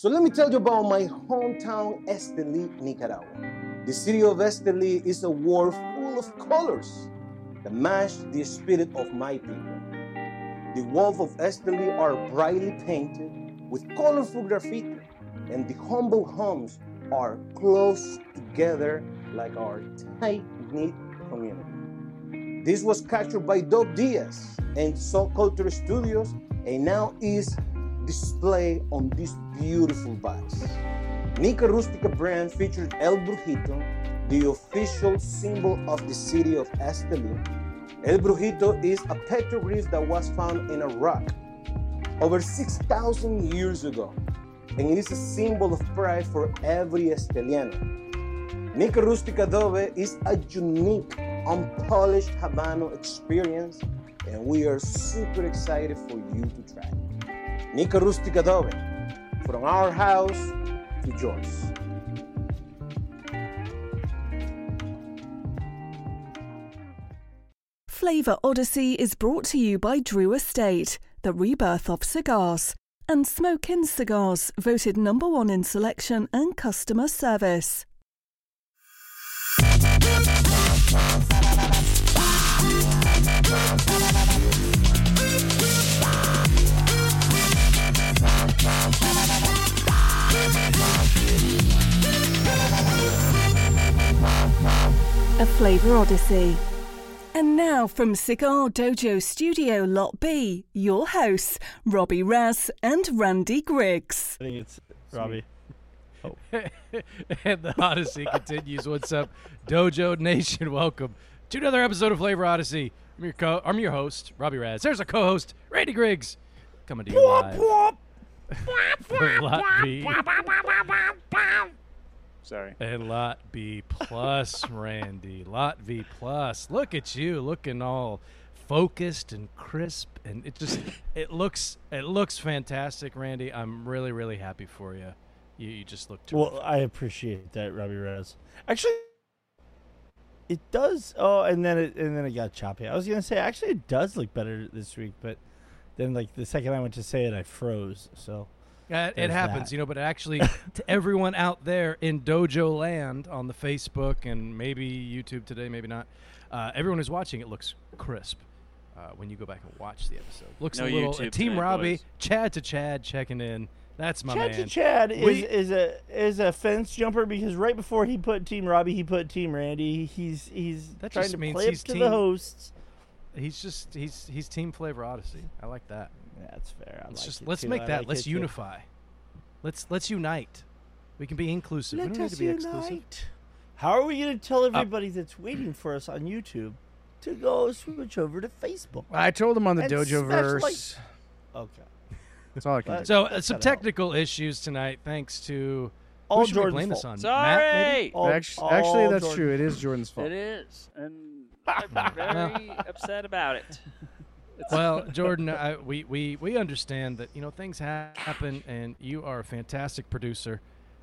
So let me tell you about my hometown, Esteli, Nicaragua. The city of Esteli is a world full of colors that match the spirit of my people. The walls of Esteli are brightly painted with colorful graffiti, and the humble homes are close together like our tight-knit community. This was captured by Dope Diaz and Soul Culture Studios and now is displayed on this beautiful box. Nica Rustica brand featured El Brujito, the official symbol of the city of Esteli. El Brujito is a petroglyph that was found in a rock over 6,000 years ago, and it is a symbol of pride for every Esteliano. Nica Rustica Adobe is a unique, unpolished Habano experience, and we are super excited for you to try. Rustica Adobe, from our house to yours. Flavor Odyssey is brought to you by Drew Estate, the rebirth of cigars, and Smoke Inn Cigars, voted number one in selection and customer service. A Flavor Odyssey. And now from Cigar Dojo Studio Lot B, your hosts, Robby Raz and Randy Griggs. I think it's Robby. Oh. and the Odyssey continues. What's up, Dojo Nation? Welcome to another episode of Flavor Odyssey. I'm your co- I'm your host, Robby Raz. There's a co-host, Randy Griggs, coming to you live. for Lot B Sorry. and Lot B plus, Randy. Lot V plus. Look at you, looking all focused and crisp, and it just it looks it looks fantastic, Randy. I'm really really happy for you. You, you just look terrific. Well, I appreciate that, Robby Rez. Actually, it does. Oh, and then it and then it got choppy. I was gonna say actually it does look better this week, but then like the second I went to say it, I froze. So Yeah, it, it happens, that. you know, but actually, to everyone out there in Dojo Land on the Facebook and maybe YouTube today, maybe not, uh, everyone who's watching it looks crisp uh, when you go back and watch the episode. Looks No a little. uh, Team tonight, Robby, boys. Chad to Chad checking in. That's my Chad man. to Chad is We- is a is a fence jumper because right before he put Team Robbie, he put Team Randy. He's he's That trying just to means play up he's to team- the hosts. He's just he's he's Team Flavor Odyssey. I like that. Yeah, that's fair. I Let's like just let's too. make I that. like let's it too. unify. Let's let's unite. We can be inclusive. we Let don't need us to be exclusive. unite. How are we going to tell everybody that's waiting for us on YouTube to go switch over to Facebook? I told him on the And Dojo verse. like- Okay. That's all I can do. So uh, some cut it out. technical issues tonight, thanks to All who Jordan's blame this fault. on? Sorry. Matt. All- actually, actually, that's Jordan. true. It is Jordan's fault. It is, and I'm very upset about it. well, Jordan, I, we, we, we understand that you know things ha- happen, and you are a fantastic producer,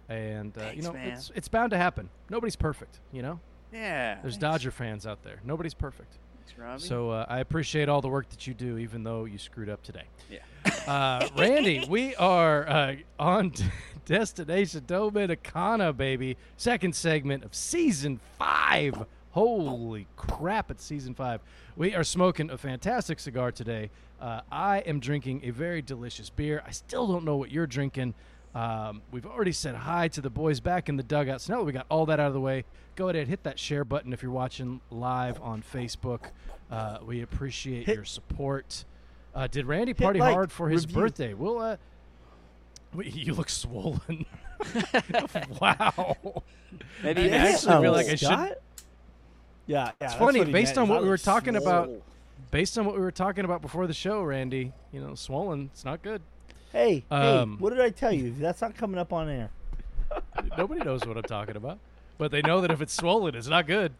and uh, you know man. it's it's bound to happen. Nobody's perfect, you know. Yeah. There's thanks. Dodger fans out there. Nobody's perfect. Thanks, Robby. So uh, I appreciate all the work that you do, even though you screwed up today. Yeah. Uh, Randy, we are uh, on Destination Dominicana, baby. Second segment of season five. Holy crap, it's season five. We are smoking a fantastic cigar today. Uh, I am drinking a very delicious beer. I still don't know what you're drinking. Um, we've already said hi to the boys back in the dugout. So now that we got all that out of the way, go ahead, and hit that share button if you're watching live on Facebook. Uh, we appreciate Hit- your support. Uh, did Randy party like, hard for his review. birthday? We'll. Uh, wait, you look swollen. wow. Maybe I actually missed feel like I should. Yeah, yeah. It's funny, based on what we were talking about- Based on what we were talking about before the show, Randy, you know, swollen. It's not good. Hey, Um, hey, what did I tell you? That's not coming up on air. Nobody knows what I'm talking about. But they know that if it's swollen, it's not good.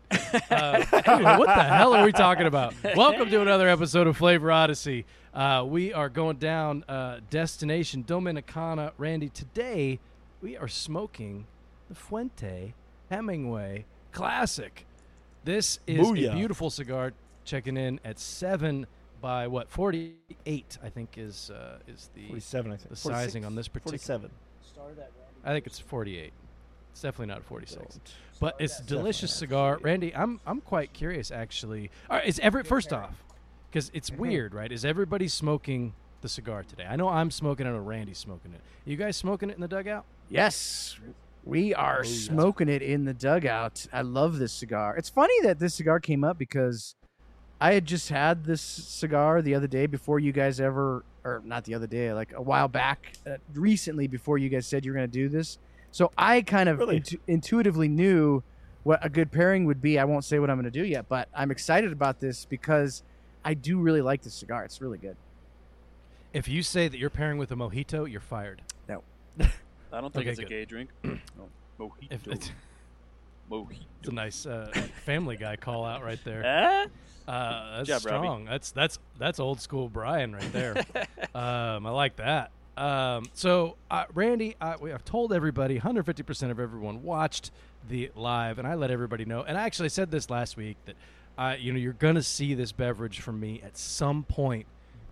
Uh, anyway, what the hell are we talking about? Welcome to another episode of Flavor Odyssey. Uh, we are going down uh, Destination Dominicana. Randy, today we are smoking the Fuente Hemingway Classic. This is Booyah. a beautiful cigar. Checking in at seven by what? Forty-eight, I think is uh, is the 47, I think. the sizing on this particular- 47. I think it's 48. It's definitely not 46. But it's a delicious cigar, Randy. I'm I'm quite curious actually. All right, is every first off, because it's weird, right? Is everybody smoking the cigar today? I know I'm smoking it. or Randy's smoking it. Are You guys smoking it in the dugout? Yes, we are smoking it in the dugout. I love this cigar. It's funny that this cigar came up because I had just had this cigar the other day before you guys ever, or not the other day, like a while back, uh, recently before you guys said you were going to do this. So I kind of Really? intu- intuitively knew what a good pairing would be. I won't say what I'm going to do yet, but I'm excited about this because I do really like this cigar. It's really good. If you say that you're pairing with a mojito, you're fired. I don't think Okay, it's good. a gay drink. Mojito. If it's, Mojito. it's a nice uh, Family Guy call out right there. Eh? Uh, that's job, Robby. strong. That's that's that's old school Brian right there. um, I like that. Um, so uh, Randy, I, we, I've told everybody, 150 percent of everyone watched the live, and I let everybody know. And I actually said this last week that, uh, you know, you're gonna see this beverage from me at some point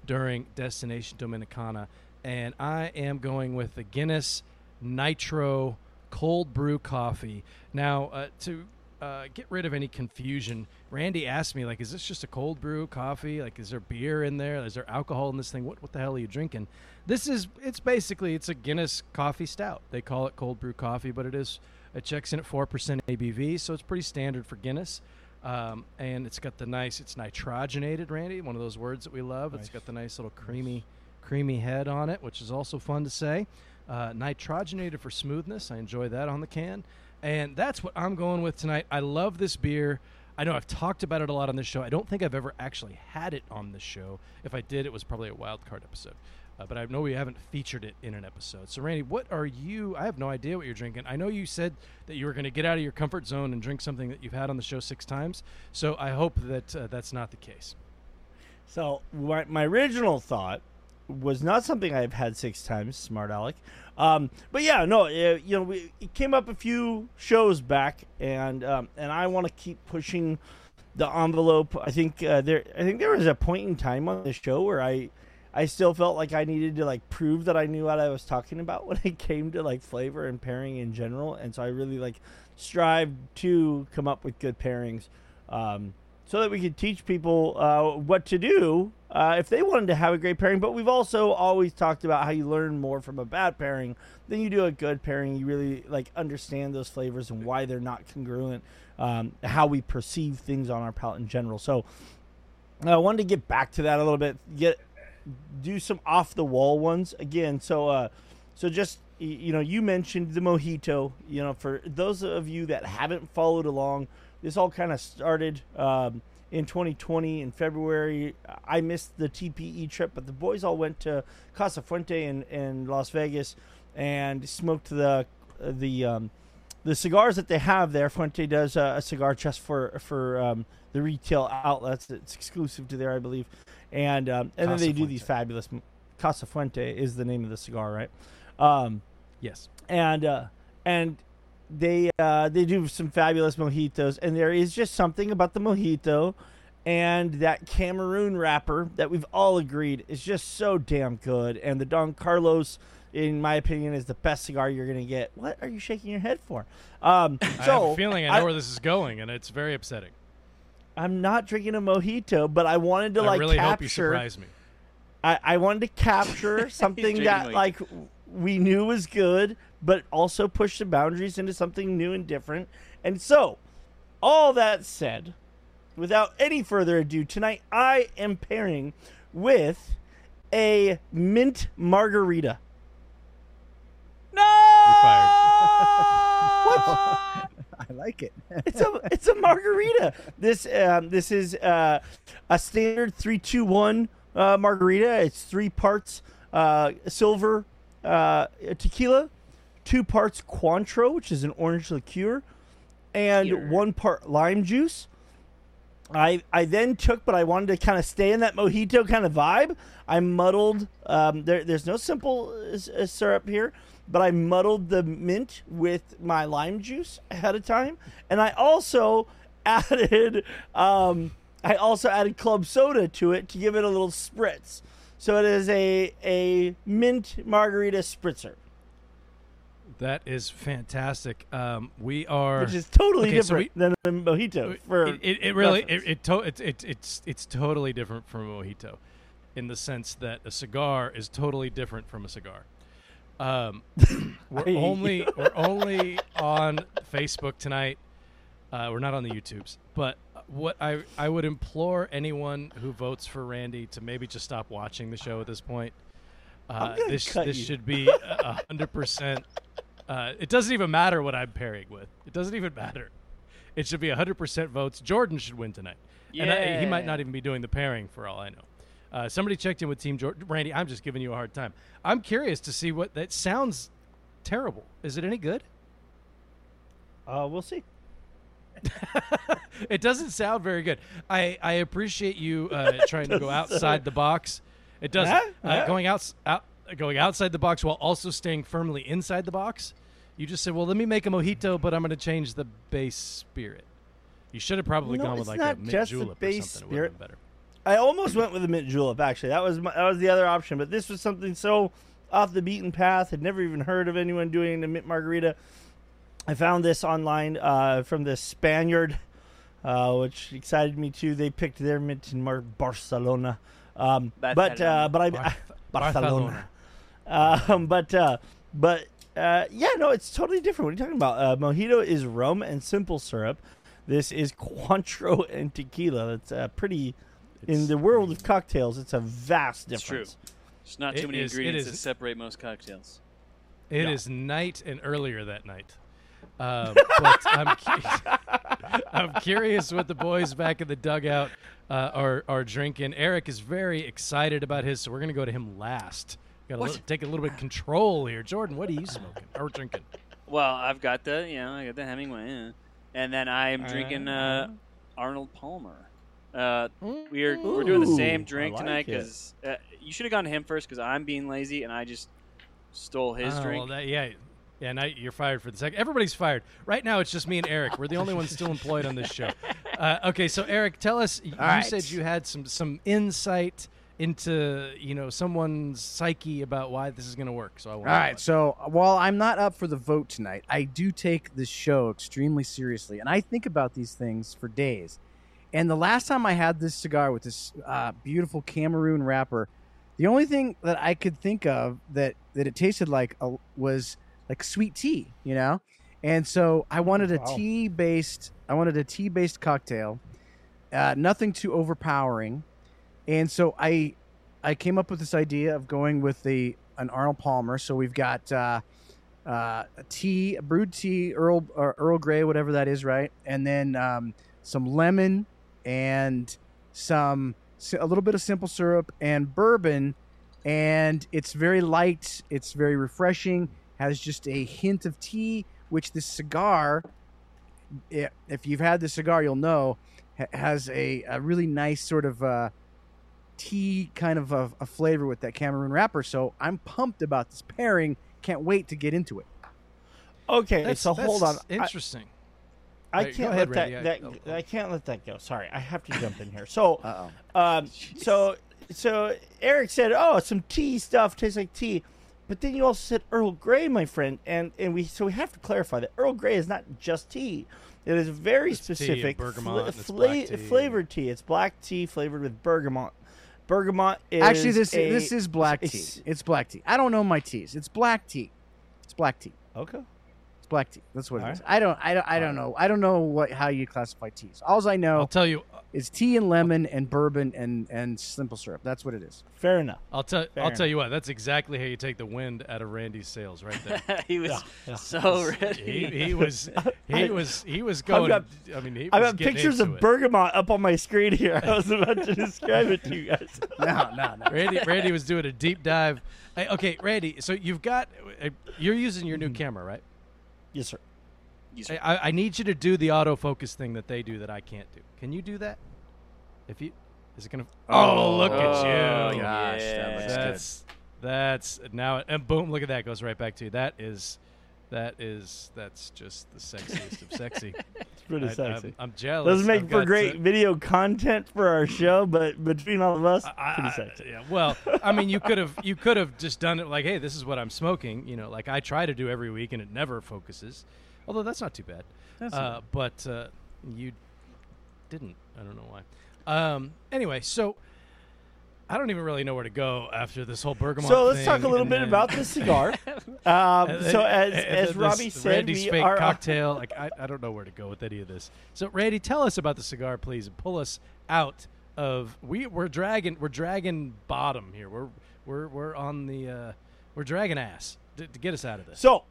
during Destination Dominicana, and I am going with the Guinness Nitro Cold Brew Coffee. Now, uh, to uh, get rid of any confusion, Randy asked me, like, is this just a cold brew coffee? Like, is there beer in there? Is there alcohol in this thing? What, what the hell are you drinking? This is, it's basically, it's a Guinness coffee stout. They call it cold brew coffee, but it is, it checks in at 4% ABV, so it's pretty standard for Guinness. Um, and it's got the nice, it's nitrogenated, Randy, one of those words that we love. It's got the nice little creamy, creamy head on it, which is also fun to say. Uh, nitrogenated for smoothness. I enjoy that on the can. And that's what I'm going with tonight. I love this beer. I know I've talked about it a lot on this show. I don't think I've ever actually had it on this show. If I did, it was probably a wild card episode. Uh, but I know we haven't featured it in an episode. So, Randy, what are you? I have no idea what you're drinking. I know you said that you were going to get out of your comfort zone and drink something that you've had on the show six times. So, I hope that uh, that's not the case. So my, my original thought was not something I've had six times, smart Alec. Um, but yeah, no, uh, you know, we, it came up a few shows back, and um, and I want to keep pushing the envelope. I think uh, there, I think there was a point in time on the show where I, I still felt like I needed to like prove that I knew what I was talking about when it came to like flavor and pairing in general, and so I really like strived to come up with good pairings. Um, so that we could teach people uh, what to do uh, if they wanted to have a great pairing. But we've also always talked about how you learn more from a bad pairing than you do a good pairing. You really like understand those flavors and why they're not congruent, um, how we perceive things on our palate in general. So I wanted to get back to that a little bit. Get do some off the wall ones again. So uh, so just you know, you mentioned the mojito. You know, for those of you that haven't followed along, this all kind of started um, in 2020 in February. I missed the TPE trip, but the boys all went to Casa Fuente in, in Las Vegas and smoked the the um, the cigars that they have there. Fuente does uh, a cigar just for for um, the retail outlets. It's exclusive to there, I believe. And um, and then Casa they do these fabulous. Casa Fuente is the name of the cigar, right? Um, Yes. and uh, and they uh, they do some fabulous mojitos, and there is just something about the mojito and that Cameroon wrapper that we've all agreed is just so damn good. And the Don Carlos, in my opinion, is the best cigar you're gonna get. What are you shaking your head for? Um, I have a feeling I know where this is going, and it's very upsetting. I'm not drinking a mojito, but I wanted to I like really hope you capture. surprise me. I, I wanted to capture something that like we knew was good, but also push the boundaries into something new and different. And so, all that said, without any further ado, tonight I am pairing with a mint margarita. No, You're fired. I like it. it's a it's a margarita. This um, this is uh, a standard three two one uh, margarita. It's three parts uh, silver uh, tequila, two parts Cointreau, which is an orange liqueur, and Liqueur. one part lime juice. I I then took, but I wanted to kind of stay in that mojito kind of vibe. I muddled. Um, there, there's no simple uh, syrup here, but I muddled the mint with my lime juice ahead of time, and I also added. Um, I also added club soda to it to give it a little spritz. So it is a a mint margarita spritzer. That is fantastic. Um, we are which is totally Okay, so different than the mojito. For it, it, it really it, it, to, it, it it's it's totally different from a mojito in the sense that a cigar is totally different from a cigar um, we're only we're only on facebook tonight uh, we're not on the youtubes but what I, I would implore anyone who votes for randy to maybe just stop watching the show at this point uh, this this you. should be hundred percent uh, it doesn't even matter what i'm pairing with it doesn't even matter it should be 100% votes. Jordan should win tonight. And I, he might not even be doing the pairing for all I know. Uh, somebody checked in with Team Jordan. Randy, I'm just giving you a hard time. I'm curious to see what that sounds terrible. Is it any good? uh, we'll see. it doesn't sound very good. I, I appreciate you uh, trying to go outside the box. It doesn't. Huh? Uh, Huh? going out, out going outside the box while also staying firmly inside the box. You just said, "Well, let me make a mojito, but I'm going to change the base spirit." You should have probably No, gone with like not a mint just the julep base or something. It would have been better. I almost went with a mint julep. Actually, that was my, that was the other option. But this was something so off the beaten path. Had never even heard of anyone doing the mint margarita. I found this online uh, from the Spaniard, uh, which excited me too. They picked their mint in Mar- Barcelona, um, but uh, but I Barth- Barcelona. Um, but uh, but uh, yeah, no, it's totally different. What are you talking about? Uh, mojito is rum and simple syrup. This is Cointreau and tequila. That's uh, pretty. in the world of cocktails, it's a vast It's true. difference. There's not It too many is- ingredients is- that separate most cocktails. It Yeah. is night and earlier that night. Um, but I'm, cu- I'm curious what the boys back in the dugout uh, are are drinking. Eric is very excited about his, so we're gonna go to him last. Got to take a little bit of control here. Jordan, what are you smoking or drinking? Well, I've got the you know I got the Hemingway, yeah. and then I'm drinking uh, Arnold Palmer. Uh, we're we're doing the same drink like tonight because uh, you should have gone to him first because I'm being lazy and I just stole his Oh, drink. Well, that, yeah, yeah. Now you're fired for the second. Everybody's fired right now. It's just me and Eric. We're the only ones still employed on this show. Uh, okay, so Eric, tell us. y- you right. said you had some some insight into you know someone's psyche about why this is going to work. So I want. All right. So while I'm not up for the vote tonight, I do take this show extremely seriously, and I think about these things for days. And the last time I had this cigar with this uh, beautiful Cameroon wrapper, the only thing that I could think of that that it tasted like a, was like sweet tea, you know. And so I wanted a Wow. tea based. I wanted a tea based cocktail, uh, nothing too overpowering. And so I, I came up with this idea of going with the an Arnold Palmer. So we've got uh, uh, a tea, a brewed tea, Earl Earl Grey, whatever that is, right? And then um, some lemon and some a little bit of simple syrup and bourbon, and it's very light. It's very refreshing. Has just a hint of tea, which this cigar, if you've had the cigar, you'll know, has a, a really nice sort of uh, tea kind of a, a flavor with that Cameroon wrapper. So I'm pumped about this pairing. Can't wait to get into it. Okay, That's, so that's hold on. Interesting. I, Alright, go can't ahead, let that, Randy. I- that oh, I can't let that go. Sorry, I have to jump in here. So, Uh um, so so Eric said, "Oh, some tea stuff tastes like tea," but then you also said Earl Grey, my friend, and and we so we have to clarify that Earl Grey is not just tea. It is very It's specific bergamot and it's fla- tea. flavored tea. It's black tea flavored with bergamot. Bergamot is Actually, this a- this is black tea. it's- It's black tea. I don't know my teas. It's black tea. It's black tea. okay. It's black tea. That's what it All is. I don't. I don't. I don't know. I don't know what how you classify teas. All I know. I'll tell you. Is tea and lemon and bourbon and and simple syrup. That's what it is. Fair enough. I'll tell. Fair I'll tell you what. That's exactly how you take the wind out of Randy's sails, right there. he was Yeah, yeah. so ready. he was. He I- was. He was going. got- I mean, he I've got pictures of it. bergamot up on my screen here. I was about to describe it to you guys. No, no, no. Randy, Randy was doing a deep dive. Hey, okay, Randy. So you've got. uh, You're using your new Mm-hmm. camera, right? Yes, sir. You I, I- I need you to do the autofocus thing that they do that I can't do. Can you do that? If you, is it gonna? Oh, look at Oh, you! Oh, gosh, that yeah. looks good. That's that's now and boom! Look at that goes right back to you. That is, that is that's just the sexiest of sexy. It's pretty I, sexy. I'm, I'm jealous. Doesn't make I've for great to- video content for our show, but between all of us, I- pretty I- sexy. yeah, well, I mean, you could have you could have just done it like, hey, this is what I'm smoking. You know, like I try to do every week, and it never focuses. Although that's not too bad. That's uh, but uh, you didn't. I don't know why. Um, anyway, so I don't even really know where to go after this whole Bergamot. So let's talk a little bit then- about the cigar. um, and so then- as and as Robby said, Randy's we fake are cocktail. Like I, I don't know where to go with any of this. So Randy, tell us about the cigar, please, and pull us out of we we're dragging we're dragging bottom here. We're we're we're on the uh, we're dragging ass to, to get us out of this. So,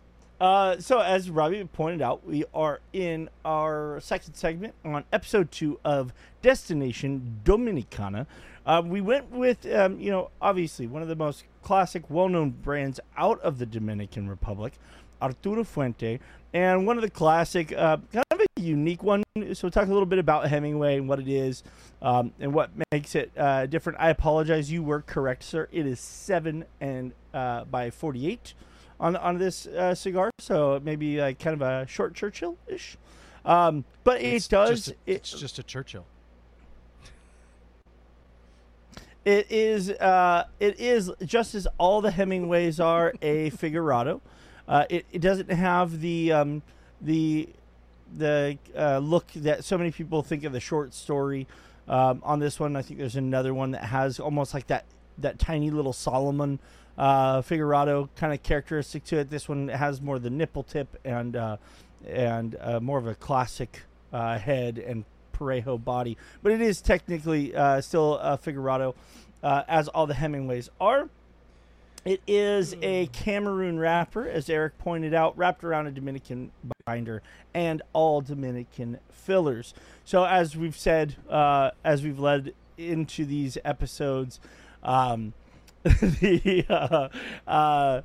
uh, so as Robby pointed out, we are in our second segment on episode two of Destination Dominicana. Uh, we went with, um, you know, obviously one of the most classic, well-known brands out of the Dominican Republic, Arturo Fuente, and one of the classic, uh, kind of a unique one. So, talk a little bit about Hemingway and what it is, um, and what makes it uh, different. I apologize, you were correct, sir. It is seven and uh, by forty-eight on on this uh, cigar, so maybe like kind of a short Churchill ish. Um, but It's it does. Just a, it, it's just a Churchill. it is. Uh, it is just as all the Hemingways are a Figurado. Uh, it, it doesn't have the um, the the uh, look that so many people think of the short story. Um, on this one, I think there's another one that has almost like that that tiny little Salomon uh, Figurado kind of characteristic to it. This one has more the nipple tip and uh, and uh, more of a classic uh, head and Parejo body, but it is technically uh, still a Figurado, uh, as all the Hemingways are. It is a Cameroon wrapper, as Eric pointed out, wrapped around a Dominican binder and all Dominican fillers. So, as we've said, uh, as we've led into these episodes, um, the, uh, uh,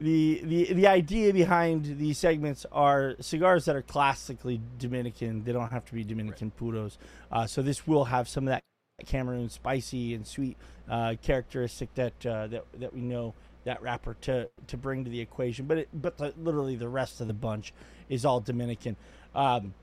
the the the idea behind these segments are cigars that are classically Dominican. They don't have to be Dominican puros. Uh, so this will have some of that Cameroon spicy and sweet uh, characteristic that uh, that that we know that wrapper to to bring to the equation. But it, but the, literally the rest of the bunch is all Dominican. Um,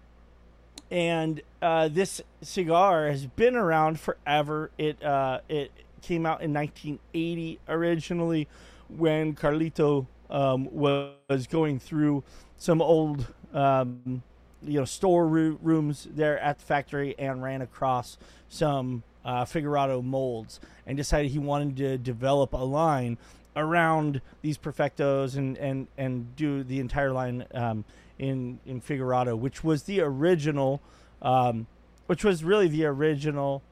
and uh, this cigar has been around forever. It uh, it came out in 1980 originally when Carlito um, was going through some old um, you know store rooms there at the factory and ran across some uh, Figurado molds and decided he wanted to develop a line around these perfectos and and and do the entire line um, in in Figurado, which was the original, um, which was really the original.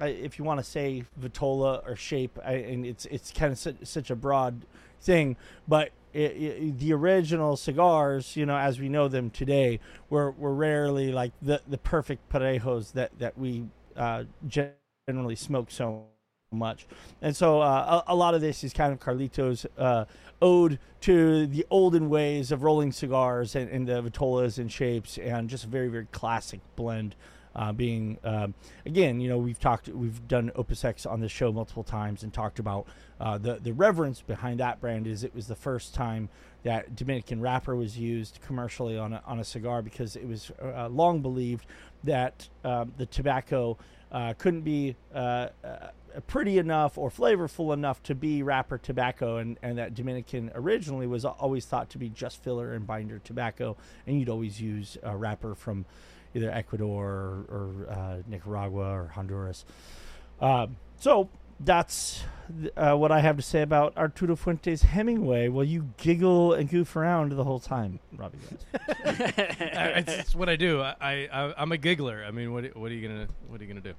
If you want to say vitola or shape, I, and it's it's kind of such, such a broad thing, but it, it, the original cigars, you know, as we know them today, were, were rarely like the, the perfect parejos that that we uh, generally smoke so much. And so uh, a, a lot of this is kind of Carlito's uh, ode to the olden ways of rolling cigars and, and the vitolas and shapes, and just a very very classic blend. Uh, being um, again, you know, we've talked, we've done Opus X on the show multiple times and talked about uh, the the reverence behind that brand. Is it was the first time that Dominican wrapper was used commercially on a, on a cigar because it was uh, long believed that um, the tobacco uh, couldn't be uh, uh, pretty enough or flavorful enough to be wrapper tobacco, and, and that Dominican originally was always thought to be just filler and binder tobacco, and you'd always use a wrapper from either Ecuador or, or uh, Nicaragua or Honduras. Um, so that's uh, what I have to say about Arturo Fuentes Hemingway. Well, you giggle and goof around the whole time, Robby. Guys. it's, it's what I do. I, I I'm a giggler. I mean, what what are you gonna what are you gonna do?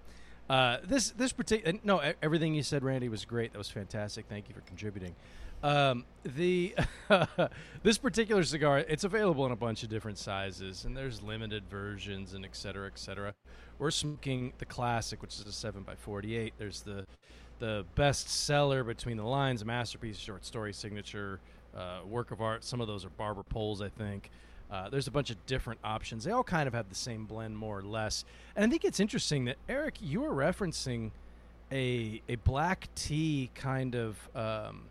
Uh, this this particular no e- everything you said, Randy, was great. That was fantastic. Thank you for contributing. Um, the this particular cigar, it's available in a bunch of different sizes, and there's limited versions and et cetera, et cetera. We're smoking the classic, which is a seven by forty-eight. There's the the best seller between the lines, masterpiece, short story, signature, uh, work of art. Some of those are barber poles, I think. Uh, there's a bunch of different options. They all kind of have the same blend, more or less. And I think it's interesting that Eric, you were referencing a a black tea kind of um,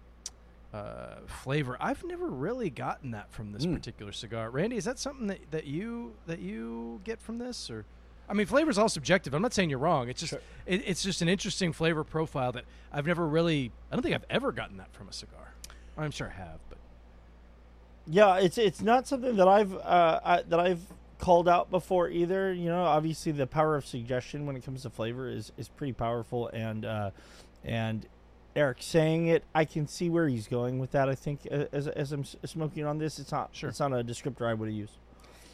uh, flavor. I've never really gotten that from this Mm. particular cigar. Randy, is that something that, that you that you get from this, or? I mean, flavor is all subjective. I'm not saying you're wrong. It's just Sure. it, it's just an interesting flavor profile that I've never really. I don't think I've ever gotten that from a cigar. I'm sure I have, but Yeah, it's it's not something that I've uh, I, that I've called out before either. You know, obviously the power of suggestion when it comes to flavor is is pretty powerful, and uh, and Eric saying it, I can see where he's going with that. I think uh, as as I'm smoking on this, it's not Sure. it's not a descriptor I would have used.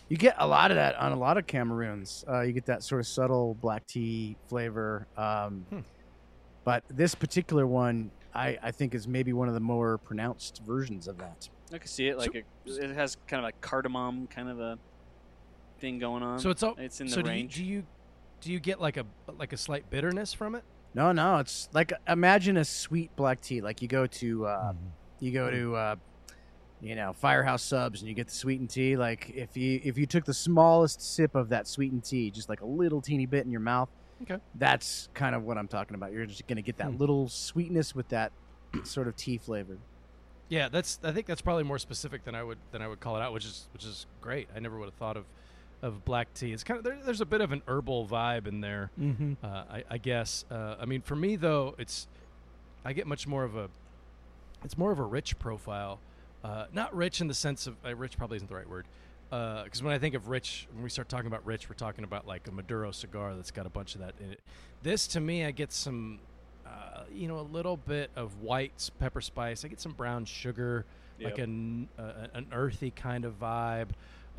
You get a lot of that on a lot of Cameroons. Uh, you get that sort of subtle black tea flavor. Um, Hmm. But this particular one, I, I think, is maybe one of the more pronounced versions of that. I can see it. Like a, it has kind of a cardamom kind of a thing going on. so it's all. it's in so the do you, range. do you do you get like a like a slight bitterness from it? No, no, it's like imagine a sweet black tea. Like you go to uh, Mm-hmm. you go to uh, you know Firehouse Subs and you get the sweetened tea. Like if you if you took the smallest sip of that sweetened tea, just like a little teeny bit in your mouth, Okay. that's kind of what I'm talking about. You're just gonna get that Hmm. little sweetness with that sort of tea flavor. Yeah, that's. I think that's probably more specific than I would than I would call it out, which is which is great. I never would have thought of of black tea. It's kind of there, there's a bit of an herbal vibe in there. Mm-hmm. Uh, I, I guess. Uh, I mean, for me though, it's I get much more of a it's more of a rich profile. Uh, not rich in the sense of uh, rich probably isn't the right word. Because when I think of rich, when we start talking about rich, we're talking about like a Maduro cigar that's got a bunch of that in it. This to me, I get some, uh, you know, a little bit of white pepper spice. I get some brown sugar, like an uh, an earthy kind of vibe.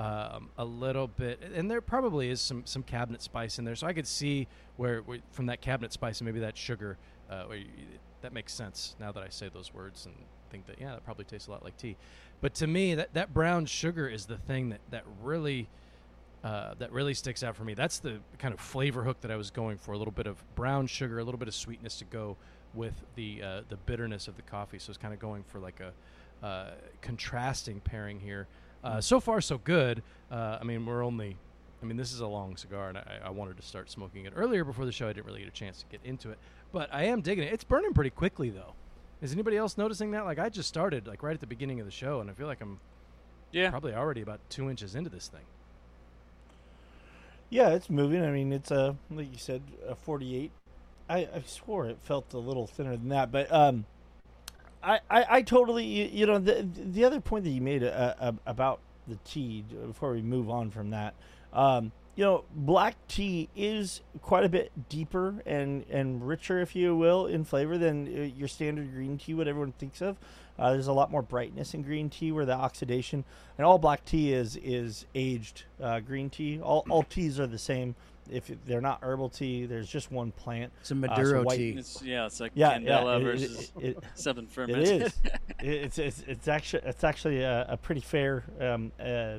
Um, a little bit, and there probably is some some cabinet spice in there. So I could see where, where from that cabinet spice and maybe that sugar, uh, you, that makes sense now that I say those words and think that yeah, that probably tastes a lot like tea. But to me, that that brown sugar is the thing that that really uh, that really sticks out for me. That's the kind of flavor hook that I was going for. A little bit of brown sugar, a little bit of sweetness to go with the uh, the bitterness of the coffee. So it's kind of going for like a uh, contrasting pairing here. Uh, so far, so good. Uh, I mean, we're only. I mean, this is a long cigar, and I, I wanted to start smoking it earlier before the show. I didn't really get a chance to get into it, but I am digging it. It's burning pretty quickly, though. Is anybody else noticing that? Like, I just started like right at the beginning of the show, and I feel like I'm yeah. probably already about two inches into this thing. Yeah, it's moving. I mean, it's a like you said, a 48. I, I swore it felt a little thinner than that, but um, I, I, I totally you, know the the other point that you made uh, uh, about the tea before we move on from that, um, you know, black tea is quite a bit deeper and and richer, if you will, in flavor than uh, your standard green tea. What everyone thinks of. Uh, there's a lot more brightness in green tea, where the oxidation and all black tea is is aged uh, green tea. All all teas are the same. If they're not herbal tea, there's just one plant. It's a so Maduro white- tea. It's yeah. It's like Yeah, Candela yeah, it- versus it- it- something it fermented. is. it's, it's it's actually it's actually a, a pretty fair um, uh,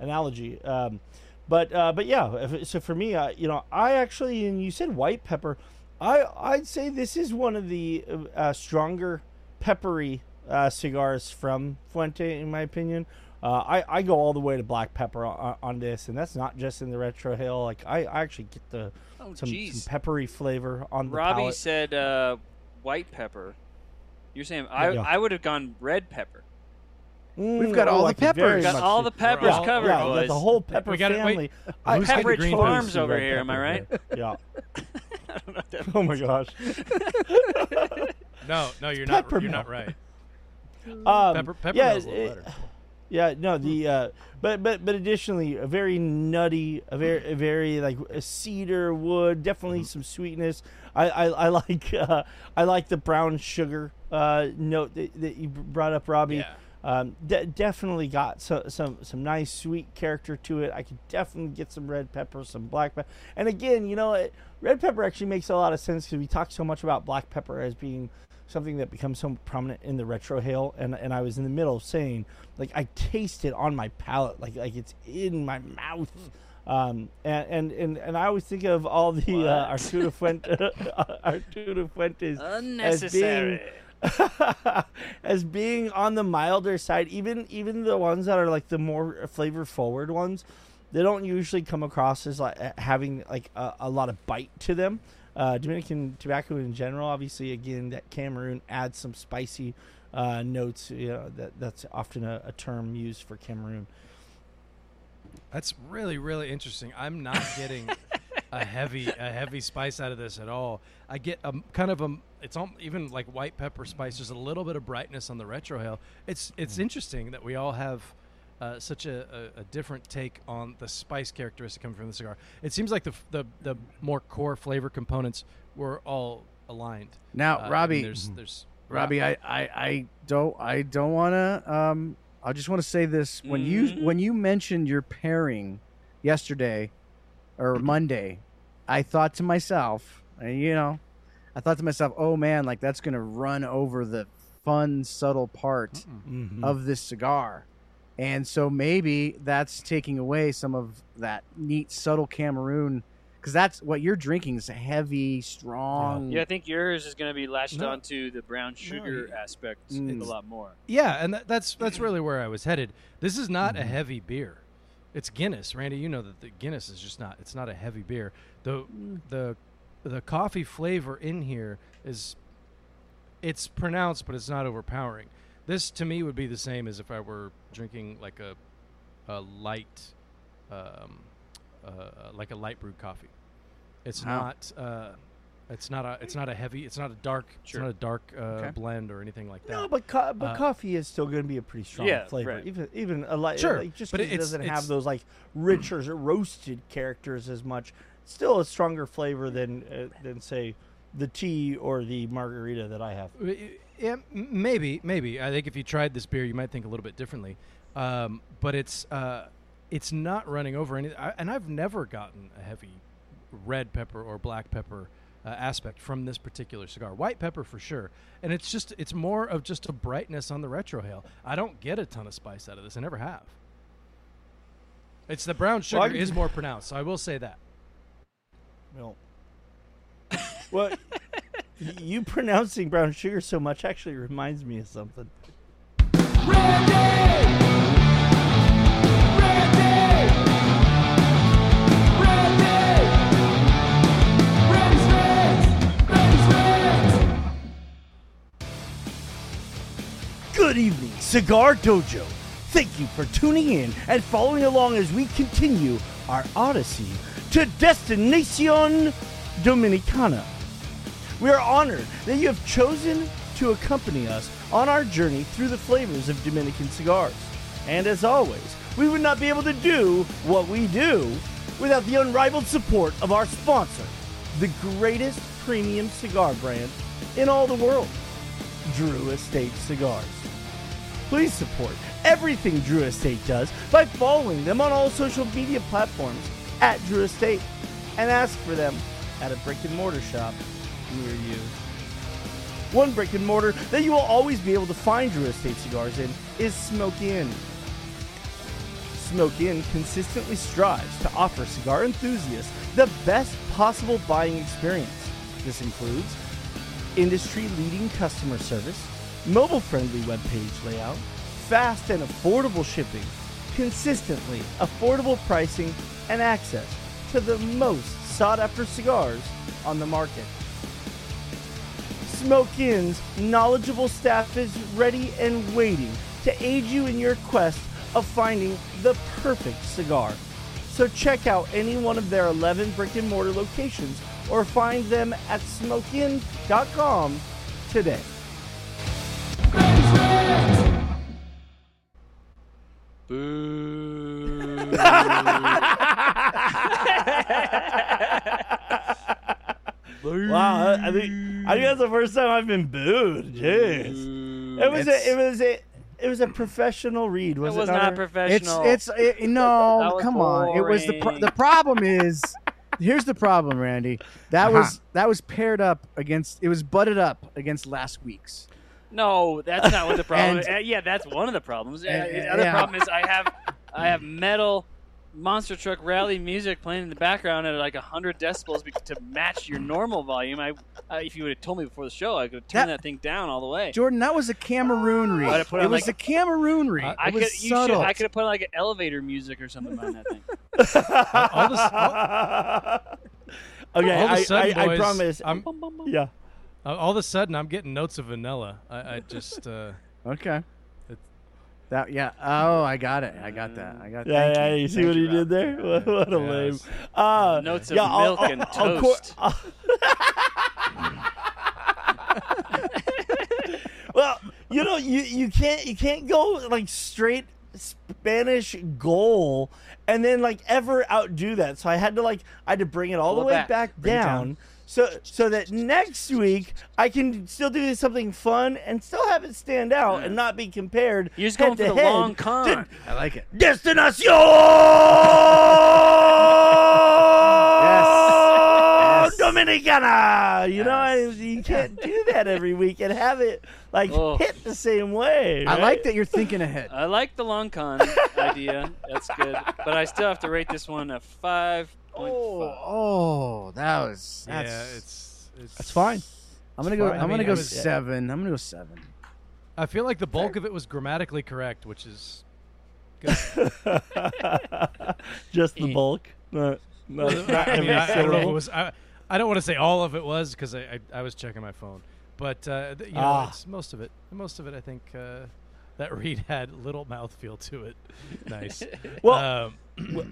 analogy. Um, but uh, but yeah, if, so for me, uh, you know, I actually and you said white pepper. I I'd say this is one of the uh, stronger peppery uh, cigars from Fuente, in my opinion. Uh, I, I go all the way to black pepper on, on this, and that's not just in the retrohale. Like I, I actually get the oh some, some peppery flavor on the Robby palate. said uh, white pepper. You're saying I Yeah. I would have gone red pepper. Mm, we've got all the could We've Got all the peppers all- covered, yeah, boys. the whole pepper We gotta- wait. family. I- Pepperidge green Farms over here, am I right? pepper. Yeah. I don't know Oh my gosh. No, no, you're not. Pepper You're not right. Um, Pepper, pepper yeah, mill's a little it- better. Yeah, no, the uh, but but but additionally, a very nutty, a very a very like a cedar wood, definitely Mm-hmm. some sweetness. I I, I like uh, I like the brown sugar uh, note that, that you brought up, Robby. Yeah. Um, de- definitely got so, some some nice sweet character to it. I could definitely get some red pepper, some black pepper, and again, you know, it, red pepper actually makes a lot of sense because we talk so much about black pepper as being something that becomes so prominent in the retrohale, and and I was in the middle of saying like I taste it on my palate, like like it's in my mouth. Um, and, and, and, and I always think of all the uh, Arturo Fuente, Arturo Fuentes Unnecessary. as being on the milder side even even the ones that are like the more flavor forward ones they don't usually come across as like having like a, a lot of bite to them uh, dominican tobacco in general obviously again that cameroon adds some spicy uh, notes. You know, that that's often a, a term used for Cameroon. That's really really interesting. I'm not getting a heavy a heavy spice out of this at all. I get a kind of a it's all, even like white pepper spice. There's a little bit of brightness on the retrohale. It's it's interesting that we all have. Uh, such a, a, a different take on the spice characteristic coming from the cigar. It seems like the the, the more core flavor components were all aligned. Now, Uh, Robby, there's there's Robby, I, I, I don't I don't want to. Um, I just want to say this when you Mhm. when you mentioned your pairing yesterday or Monday, I thought to myself, and you know, I thought to myself, oh man, like that's gonna run over the fun, subtle part Mhm. of this cigar. And so maybe that's taking away some of that neat, subtle Cameroon, because that's what you're drinking is a heavy, strong. Yeah, I think yours is going to be latched No. onto the brown sugar you- aspect Mm. a lot more. Yeah, and that, that's that's really where I was headed. This is not Mm-hmm. a heavy beer. It's Guinness, Randy. You know that the Guinness is just not. It's not a heavy beer. The Mm. the the coffee flavor in here is it's pronounced, but it's not overpowering. This to me would be the same as if I were drinking like a a light, um, uh, like a light brewed coffee. It's Wow. not. Uh, it's not a. It's not a heavy. It's not a dark. Sure. It's not a dark uh, Okay. blend or anything like that. No, but co- but Uh, coffee is still going to be a pretty strong Yeah, flavor. right. Even even a light, Sure, like, just but 'cause it doesn't it's- have those like richer roasted characters as much. Still a stronger flavor than uh, than say the tea or the margarita that I have. Yeah, maybe, maybe. I think if you tried this beer, you might think a little bit differently. Um, but it's uh, it's not running over any. And I've never gotten a heavy red pepper or black pepper uh, aspect from this particular cigar. White pepper for sure, and it's just it's more of just a brightness on the retrohale. I don't get a ton of spice out of this. I never have. It's the brown sugar Well, is more pronounced. So I will say that. Well, y- you pronouncing brown sugar so much actually reminds me of something. Good evening, Cigar Dojo. Thank you for tuning in and following along as we continue our odyssey to Destination Dominicana. We are honored that you have chosen to accompany us on our journey through the flavors of Dominican cigars. And as always, we would not be able to do what we do without the unrivaled support of our sponsor, the greatest premium cigar brand in all the world, Drew Estate Cigars. Please support everything Drew Estate does by following them on all social media platforms at Drew Estate and ask for them at a brick and mortar shop near you. One brick and mortar that you will always be able to find Drew Estate cigars in is Smoke Inn. Smoke Inn consistently strives to offer cigar enthusiasts the best possible buying experience. This includes industry leading customer service, mobile friendly webpage layout, fast and affordable shipping, consistently affordable pricing, and access to the most sought after cigars on the market. Smoke Inn's knowledgeable staff is ready and waiting to aid you in your quest of finding the perfect cigar. So check out any one of their 11 brick and mortar locations or find them at smokeinn.com today. Boo. Wow, I, I think I think that's the first time I've been booed. Jeez, it was a it was a it was a professional read. That Was was it not not? It's professional. it's it, no, That was come on. It was the pro- the problem is here's the problem, Randy. That Uh-huh. was that was paired up against it was butted up against last week's. No, that's not what the problem. And- is. Uh, yeah, that's one of the problems. Uh, And- the other yeah. problem is I have I have metal monster truck rally music playing in the background at like 100 decibels to match your normal volume. I, uh, if you would have told me before the show, I could have turned That- that, thing down all the way. Jordan, that was a Cameroon read. I'd have put It on, was a Cameroon read. I it could, was you should. I could have put like an elevator music or something behind that thing. All this, all, okay, all of a I, sudden, I, I promise. I'm, Bum, bum, bum. yeah. Uh, all of a sudden, I'm getting notes of vanilla. I, I just, uh, Okay. It's- That yeah. Oh, I got it. I got that. I got. Yeah, yeah. you. You see Thank what he did there? What, what a lame. Yes. Uh, Notes of yeah, I'll- milk I'll- and I'll cour- toast. well, you know, you you can't you can't go like straight Spanish goal and then like ever outdo that. So I had to like I had to bring it all Pull the way back. back, Bring down. Down. So so that next week I can still do something fun and still have it stand out and not be compared. You're just head going for to the head long con. to I like it. Destinación Yes. Dominicana. You know, you can't do that every week and have it like Oh. hit the same way. I like that you're thinking ahead. I like the long con idea. That's good. But I still have to rate this one a 5.5. Oh, oh, that was. That's, yeah, it's it's That's fine. I'm gonna go. fine. I'm I gonna go was- seven. I'm gonna go seven. I feel like the bulk of it was grammatically correct, which is good. Just the bulk. Not, not, not I mean, I, I don't know if it syllable. was. I, I don't want to say all of it was because I, I I was checking my phone, but uh, you know, Ah. it's most of it. Most of it, I think uh, that read had little mouthfeel to it. Nice. Well, um, Y-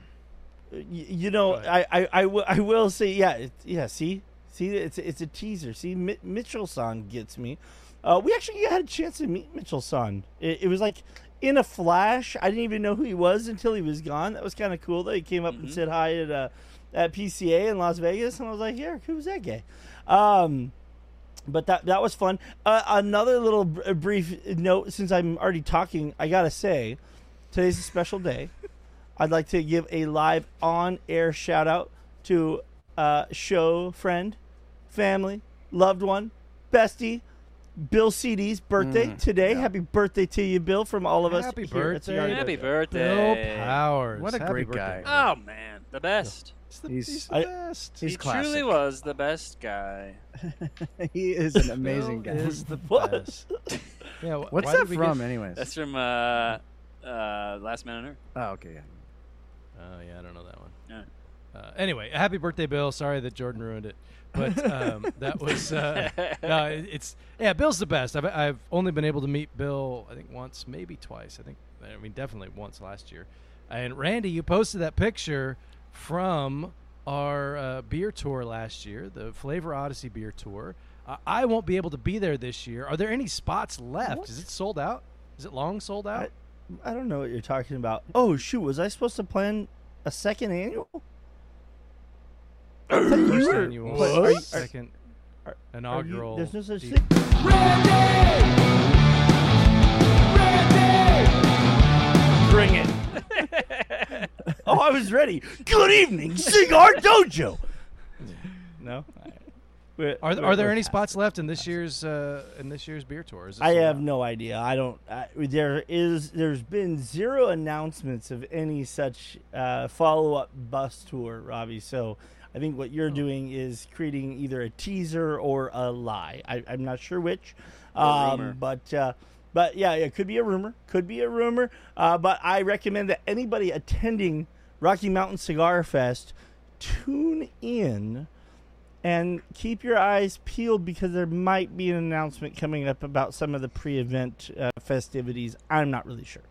you know. I, I, I, will, I will say, yeah, it, yeah. See, see, it's it's a teaser. See, Mi- Mitchell Son gets me. Uh, we actually had a chance to meet Mitchell Son. It, it was like in a flash. I didn't even know who he was until he was gone. That was kind of cool. That he came up and said hi at uh, at PCA in Las Vegas, and I was like, "Yeah, who's that guy?" Um, but that that was fun. Uh, another little br- brief note, since I'm already talking, I gotta say, today's a special day. I'd like to give a live on-air shout out to uh, show friend, family, loved one, bestie, Bill CD's birthday today. Happy birthday to you, Bill, from all of us. Happy here at Cigar birthday. Happy Dojo. Bill. Powers. What a Happy great birthday. guy. Oh, man. The best. He's the, He's- he's the I- best. He's he classic. truly was the best guy. he is an amazing guy. Is the best. Yeah. wh- What's why that from, Get, anyways? That's from uh, uh, Last Man on Earth. oh, okay. Yeah. Oh yeah, I don't know that one. Yeah. Uh, anyway, happy birthday, Bill. Sorry that Jordan ruined it, but um, that was uh, no. it- It's yeah, Bill's the best. I've I've only been able to meet Bill, I think once, maybe twice. I think I mean definitely once last year. And Randy, you posted that picture from our uh, beer tour last year, the Flavor Odyssey beer tour. Uh, I won't be able to be there this year. Are there any spots left? What? Is it sold out? Is it long sold out? I don't know what you're talking about. Oh shoot, was I supposed to plan a second annual? I thought you First annual, What? Are you- are- second are- inaugural. There's no such deep- thing. Bring it. oh, I was ready. Good evening, Cigar Dojo. No. We're- Are, we're- are there we're any spots left in this year's uh, in this year's beer tour? Is it I have out? no idea. I don't. I, there is. There's been zero announcements of any such uh, follow-up bus tour, Robby. So I think what Oh. you're doing is creating either a teaser or a lie. I, I'm not sure which. Um, rumor. but uh, but yeah, it could be a rumor. Could be a rumor. Uh, but I recommend that anybody attending Rocky Mountain Cigar Fest tune in and keep your eyes peeled because there might be an announcement coming up about some of the pre-event uh, festivities. I'm not really sure.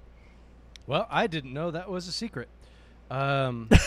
Well, I didn't know that was a secret. Um,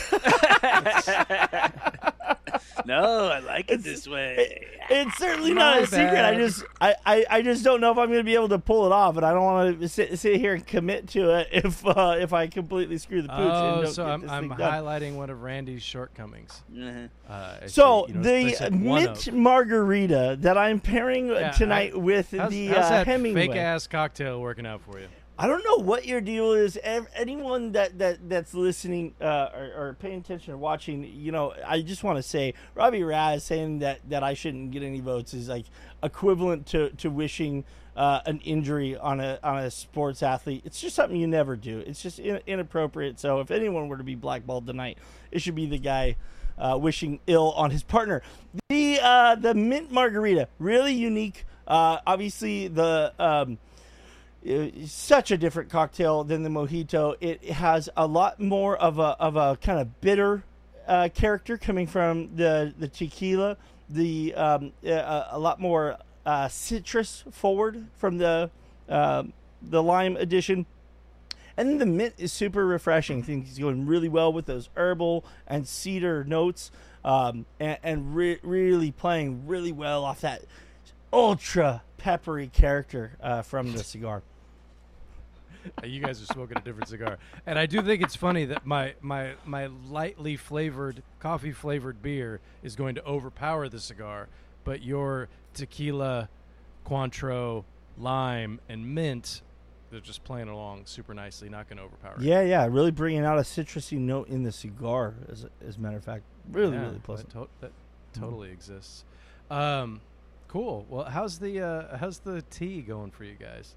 no, I like it this way. It's certainly My not a secret. I just I, I, I just don't know if I'm going to be able to pull it off, and I don't want to sit, sit here and commit to it if uh, if I completely screw the pooch. and oh, don't so get I'm, this I'm thing done. highlighting one of Randy's shortcomings. Mhm. Uh, I So you know, the said one mint of. margarita that I'm pairing Yeah, tonight with How's, the how's uh, that Hemingway. fake ass cocktail working out for you? I don't know what your deal is. Anyone that, that that's listening uh, or, or paying attention or watching, you know, I just want to say Robby Raz saying that, that I shouldn't get any votes is like equivalent to, to wishing uh, an injury on a on a sports athlete. It's just something you never do. It's just in, inappropriate. So if anyone were to be blackballed tonight, it should be the guy uh, wishing ill on his partner. The uh, the mint margarita, really unique. Uh, obviously the. Um, such a different cocktail than the mojito. It has a lot more of a of a kind of bitter uh, character coming from the the tequila. The um, uh, a lot more uh, citrus forward from the um the lime addition. And then the mint is super refreshing. I think it's going really well with those herbal and cedar notes, um, and, and re- really playing really well off that ultra peppery character uh, from the cigar. you guys are smoking a different cigar, and I do think it's funny that my my my lightly flavored coffee flavored beer is going to overpower the cigar, but your tequila, Cointreau, lime, and mint, they're just playing along super nicely, not going to overpower. it. Yeah, yeah, really bringing out a citrusy note in the cigar. As, as a matter of fact, really, Yeah, really that pleasant. to- that totally exists. Um, cool. Well, how's the uh, how's the tea going for you guys?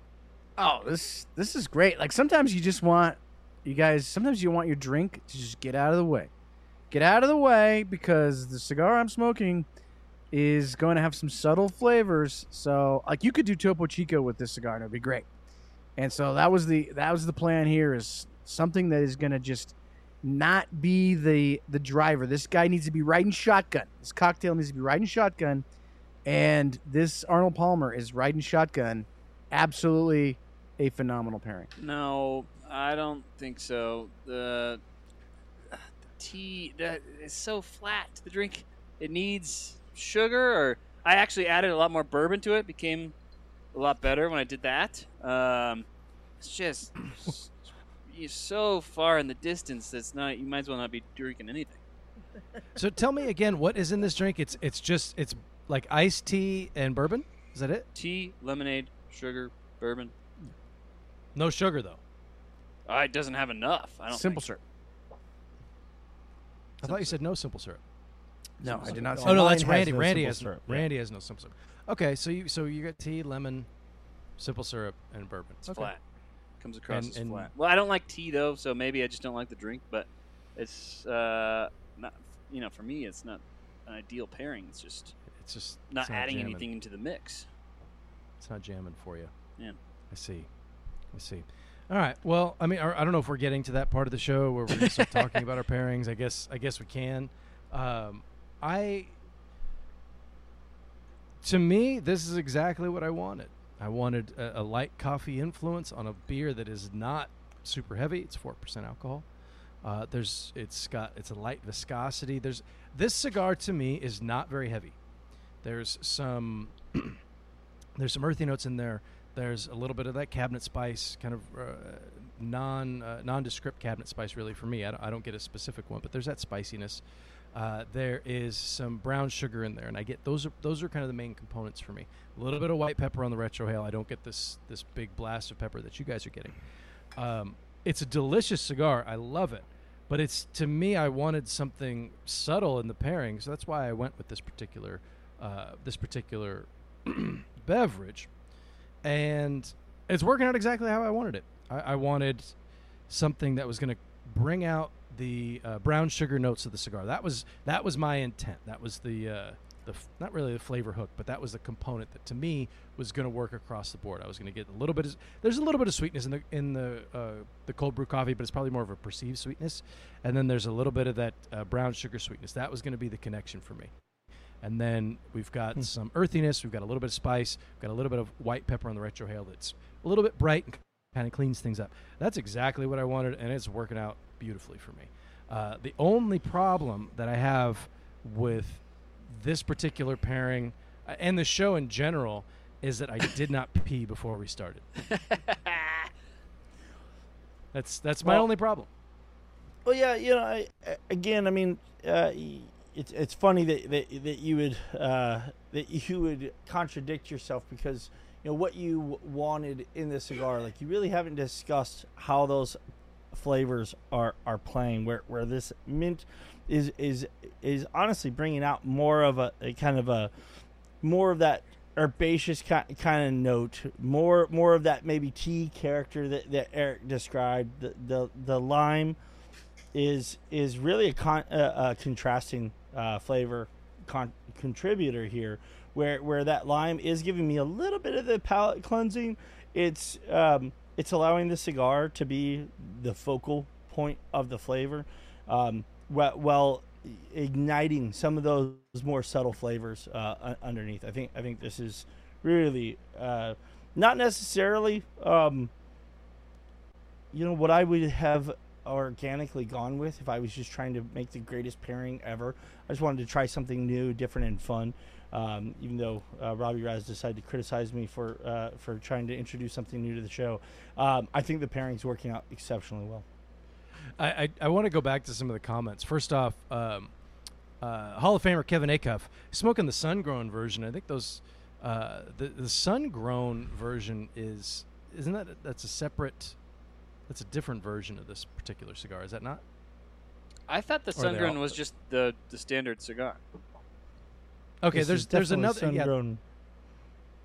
Oh, this this is great. Like sometimes you just want you guys. Sometimes you want your drink to just get out of the way. Get out of the way because the cigar I'm smoking is going to have some subtle flavors. So, like you could do Topo Chico with this cigar, and it'd be great. And so that was the that was the plan here is something that is going to just not be the the driver. This guy needs to be riding shotgun. This cocktail needs to be riding shotgun, and this Arnold Palmer is riding shotgun. Absolutely a phenomenal pairing. No, I don't think so. The, the tea that is so flat. The drink it needs sugar, or I actually added a lot more bourbon to it. Became a lot better when I did that. Um, it's just you're so far in the distance that's not. You might as well not be drinking anything. So tell me again, what is in this drink? It's it's just it's like iced tea and bourbon. Is that it? Tea, lemonade, sugar, bourbon. No sugar though. Uh, it doesn't have enough. I don't Simple think. syrup. I thought you said no simple syrup. No, I did not. Oh, say Oh no, mine that's has Randy. no Randy has syrup, yeah. Randy has no simple syrup. Okay, so you so you got tea, lemon, simple syrup, and bourbon. It's okay. flat. Comes across And- as and- flat. Well, I don't like tea though, so maybe I just don't like the drink. But it's uh, not. You know, for me, it's not an ideal pairing. It's just It's just not it's adding jamming. anything into the mix. It's not jamming for you. Yeah. I see. I see. All right. Well, I mean, I don't know if we're getting to that part of the show where we're start talking about our pairings. I guess. I guess we can. Um, I. To me, this is exactly what I wanted. I wanted a, a light coffee influence on a beer that is not super heavy. It's four percent alcohol. Uh, there's it's got it's a light viscosity. There's this cigar to me is not very heavy. There's some there's some earthy notes in there. There's a little bit of that cabinet spice, kind of uh, non uh, nondescript cabinet spice, really for me. I don't, I don't get a specific one, but there's that spiciness. Uh, there is some brown sugar in there, and I get those are those are kind of the main components for me. A little bit of white pepper on the retrohale. I don't get this this big blast of pepper that you guys are getting. Um, it's a delicious cigar. I love it, but it's to me. I wanted something subtle in the pairing, so that's why I went with this particular uh, this particular beverage, and it's working out exactly how I wanted it. I, I wanted something that was going to bring out the uh, brown sugar notes of the cigar. That was that was my intent. That was the uh, the f- not really the flavor hook, but that was the component that to me was going to work across the board. I was going to get a little bit. Of, there's a little bit of sweetness in the in the uh, the cold brew coffee, but it's probably more of a perceived sweetness. And then there's a little bit of that uh, brown sugar sweetness. That was going to be the connection for me. And then we've got Hmm. some earthiness. We've got a little bit of spice. We've got a little bit of white pepper on the retrohale that's a little bit bright and kind of cleans things up. That's exactly what I wanted, and it's working out beautifully for me. Uh, the only problem that I have with this particular pairing uh, and the show in general is that I did not pee before we started. That's that's my Well- only problem. Well, yeah, you know, I, again, I mean, uh, it's it's funny that that, that you would uh, that you would contradict yourself because you know what you wanted in the cigar. Like you really haven't discussed how those flavors are are playing. Where where this mint is is is honestly bringing out more of a, a kind of a more of that herbaceous ki- kind of note, more more of that maybe tea character that, that Eric described. The the, the lime is is really a, con, uh, a contrasting uh, flavor con- contributor here, where where that lime is giving me a little bit of the palate cleansing. It's um, it's allowing the cigar to be the focal point of the flavor, um, while, igniting some of those more subtle flavors uh, underneath. I think I think this is really uh, not necessarily um, you know what I would have organically gone with if I was just trying to make the greatest pairing ever. I just wanted to try something new, different, and fun. Um, even though uh, Robby Raz decided to criticize me for uh, for trying to introduce something new to the show, um, I think the pairing's working out exceptionally well. I, I, I want to go back to some of the comments. First off, um, uh, Hall of Famer Kevin Acuff smoking the sun grown version. I think those uh, the the sun grown version is isn't that that's a separate that's a different version of this particular cigar. Is that not? I thought the Or they Sungrown all- was just the the standard cigar. Okay, This there's is there's another yeah, sun-grown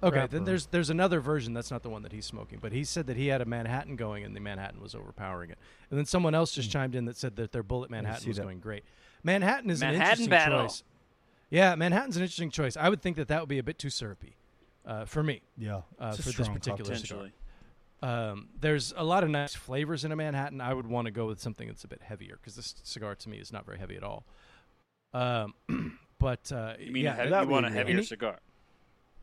Okay, wrapper. then there's there's another version. That's not the one that he's smoking, but he said that he had a Manhattan going, and the Manhattan was overpowering it. And then someone else just chimed in that said that their Bulleit Manhattan was that. going great. Manhattan is an interesting battle. choice. Yeah, Manhattan's an interesting choice. I would think that that would be a bit too syrupy uh, for me Yeah, uh, for this particular cocktail. cigar. Um, there's a lot of nice flavors in a Manhattan. I would want to go with something that's a bit heavier because this cigar to me is not very heavy at all. Um, but uh, You mean yeah, heavy, that you want a heavier Any- cigar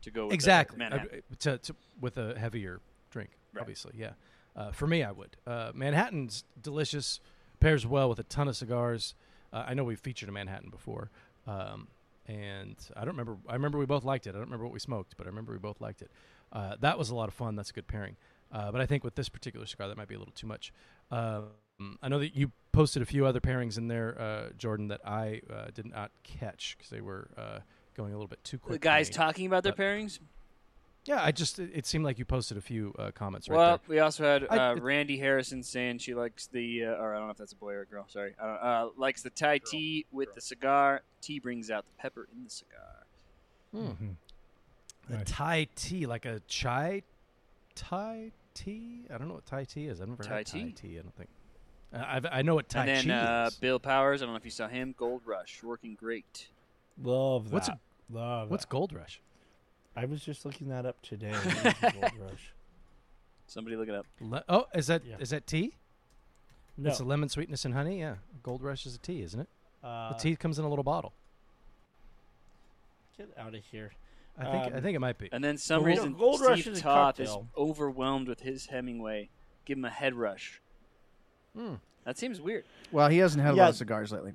to go with exactly Manhattan. Uh, to, to, with a heavier drink Right. obviously yeah uh, for me i would uh, manhattan's delicious pairs well with a ton of cigars uh, i know we've featured a manhattan before um, and i don't remember i remember we both liked it i don't remember what we smoked but i remember we both liked it uh, that was a lot of fun that's a good pairing uh, but i think with this particular cigar that might be a little too much um, i know that you posted a few other pairings in there uh, jordan that i uh, did not catch because they were uh, going a little bit too quick The guys talking about their But- pairings. Yeah, I just it it seemed like you posted a few uh, comments right well, there. we also had I- uh, it- Randy Harrison saying she likes the, uh, or I don't know if that's a boy or a girl. Sorry, I don't, uh, likes the Thai tea with the cigar. Tea brings out the pepper in the cigar. Mhm. The Nice. Thai tea, like a chai Thai tea. I don't know what Thai tea is. I've never Thai had Thai tea? tea. I don't think. Uh, I've, I know what Thai and then uh. Bill Powers. I don't know if you saw him. Gold Rush, working great. Love that. What's a- Love What's that. Gold Rush? I was just looking that up today. Gold Rush. Somebody look it up. Le- oh, is that is Yeah. that tea? No, It's a lemon sweetness and honey. Yeah, Gold Rush is a tea, isn't it? uh, the tea comes in a little bottle. Get out of here. I think I Um, think it might be. And then some Gold- reason Gold Rush Steve is Toth is overwhelmed with his Hemingway. Give him a head rush. Hmm. That seems weird. Well, he hasn't had a lot of cigars lately.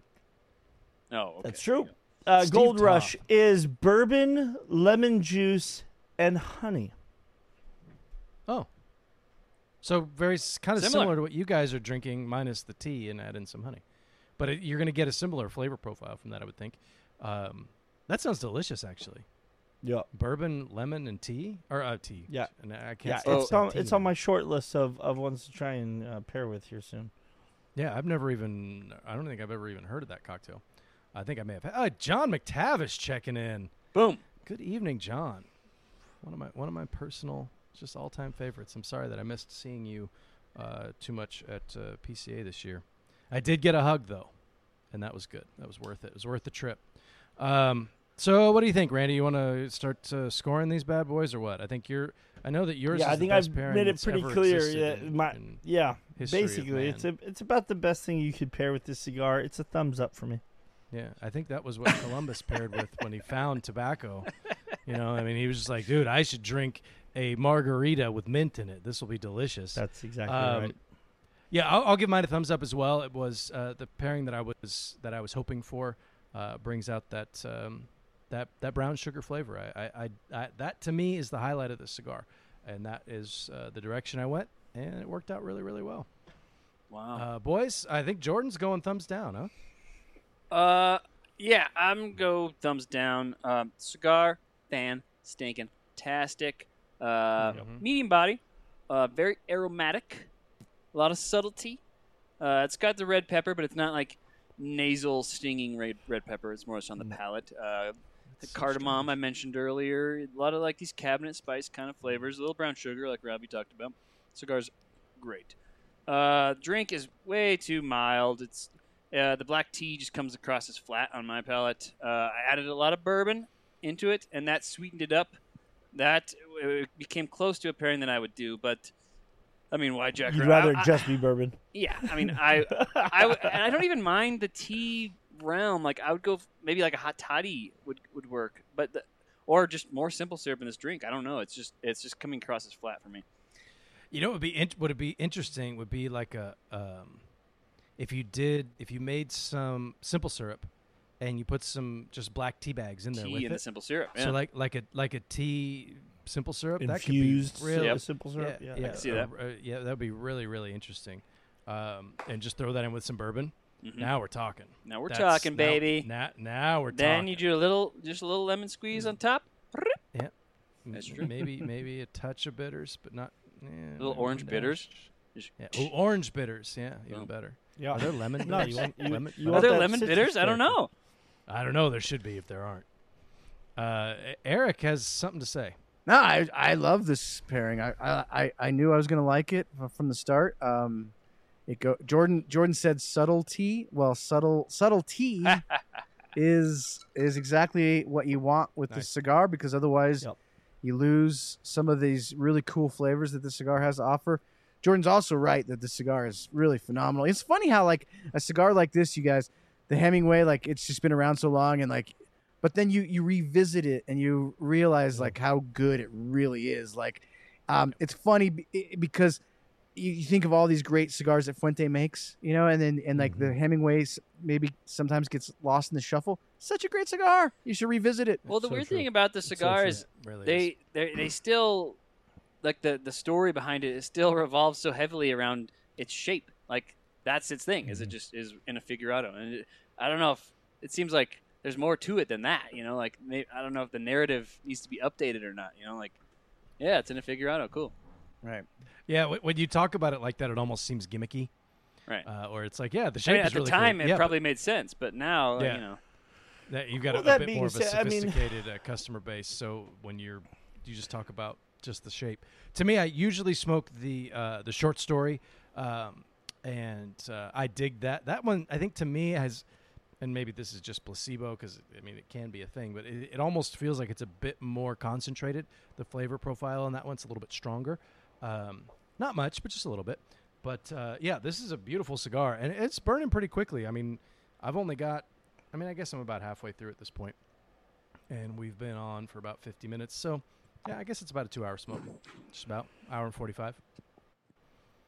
Oh, okay. That's true. Uh, Steve Gold Rush is bourbon, lemon juice, and honey. Oh, so very kind of Similar. similar. to what you guys are drinking, minus the tea and add in some honey. But it, you're going to get a similar flavor profile from that, I would think. Um, that sounds delicious, actually. Yeah. Bourbon, lemon, and tea, or uh, tea. Yeah. and I can't. Yeah, it's on tea it's on my short list of, of ones to try and uh, pair with here soon. Yeah, I've never even. I don't think I've ever even heard of that cocktail. I think I may have. Had, uh, John McTavish checking in. Boom. Good evening, John. One of my one of my personal, just all time favorites. I'm sorry that I missed seeing you uh, too much at uh, PCA this year. I did get a hug though, and that was good. That was worth it. It was worth the trip. Um, so, what do you think, Randy? You want to start uh, scoring these bad boys or what? I think you're. I know that yours. yeah, I think I've made it pretty clear. Yeah, in- my, in yeah. Basically, it's a, it's about the best thing you could pair with this cigar. It's a thumbs up for me. Yeah, I think that was what Columbus paired with when he found tobacco. You know, I mean, he was just like, dude, I should drink a margarita with mint in it. This will be delicious. That's exactly Um, right. Yeah, I'll, I'll give mine a thumbs up as well. It was uh, the pairing that I was that I was hoping for. Uh, brings out that um, that that brown sugar flavor. I, I, I, I that to me is the highlight of this cigar, and that is uh, the direction I went, and it worked out really really well. Wow. Uh, boys, I think Jordan's going thumbs down, huh? Uh, yeah, I'm go thumbs down. Um, cigar, fan, stinking, tastic. Uh, Mhm. medium body, uh, very aromatic, a lot of subtlety. Uh, it's got the red pepper, but it's not like nasal stinging red red pepper. It's more just on the palate. Uh, the cardamom I mentioned earlier, a lot of like these cabinet spice kind of flavors. A little brown sugar, like Robby talked about. Cigars, great. Uh, drink is way too mild. It's uh, the black tea just comes across as flat on my palate. Uh, I added a lot of bourbon into it, and that sweetened it up. That uh, became close to a pairing that I would do, but I mean, why Jack? You'd rather I- just be bourbon. yeah, I mean, I and I don't even mind the tea realm. Like, I would go maybe like a hot toddy would would work, but the, or just more simple syrup in this drink. I don't know. It's just it's just coming across as flat for me. You know, what would be int- would it be interesting? Would be like a um, if you did if you made some simple syrup and you put some just black tea bags in there Tea with and it. simple syrup. Yeah. So like like a like a tea simple syrup Infused that could be really Yep. simple syrup. yeah, Yeah, yeah, can see uh, that. uh, yeah, that would be really really interesting. Um, and just throw that in with some bourbon. Mhm. Now we're talking. now we're That's- talking, baby. Now, now we're talking. then talking. you do a little, just a little lemon squeeze on top. Yeah, That's true. Maybe maybe a touch of bitters, but not yeah, Little orange one bitters. Yeah. Oh, orange bitters. Yeah, even Boom. better. Yeah. Are there lemon? No, you want- you- lemon, you Are there lemon citrus bitters? I don't know. I don't know. There should be if there aren't. Uh, Eric has something to say. No, I I love this pairing. I I, I- I knew I was gonna like it from the start. Um, it go Jordan Jordan said subtlety. Well, subtle subtlety is is exactly what you want with the cigar because otherwise Yep. you lose some of these really cool flavors that the cigar has to offer. Jordan's also right that the cigar is really phenomenal. It's funny how like a cigar like this, you guys, the Hemingway, like it's just been around so long and like but then you you revisit it and you realize like how good it really is like um it's funny be- because you, you think of all these great cigars that Fuente makes, you know, and then and like the mm-hmm. Hemingways maybe sometimes gets lost in the shuffle. Such a great cigar. You should revisit it. Well, the so weird true. thing about the so cigar true. is Really they they they still like the the story behind it is still revolves so heavily around its shape. Like that's its thing. Is it mm-hmm. just is in a figurado? And it, I don't know if it seems like there's more to it than that. You know, like maybe, I don't know if the narrative needs to be updated or not. You know, like yeah, it's in a figurado. Cool. Right. Yeah, when you talk about it like that, it almost seems gimmicky. Right. Uh, or it's like, yeah, the I shape mean, is at the really time, cool. it yeah, probably made sense, but now, Yeah. you know, that you've got Well, a, that a bit being more of a said, I mean- sophisticated uh, customer base. So when you're you just talk about just the shape. To me, I usually smoke the uh, the short story, um, and uh, I dig that. That one, I think, to me has. And maybe this is just placebo because I mean it can be a thing, but it, it almost feels like it's a bit more concentrated. The flavor profile on that one's a little bit stronger, um, not much, but just a little bit. But uh, yeah, this is a beautiful cigar, and it's burning pretty quickly. I mean, I've only got, I mean, I guess I'm about halfway through at this point, and we've been on for about 50 minutes. So, yeah, I guess it's about a two-hour smoke, just about hour and 45.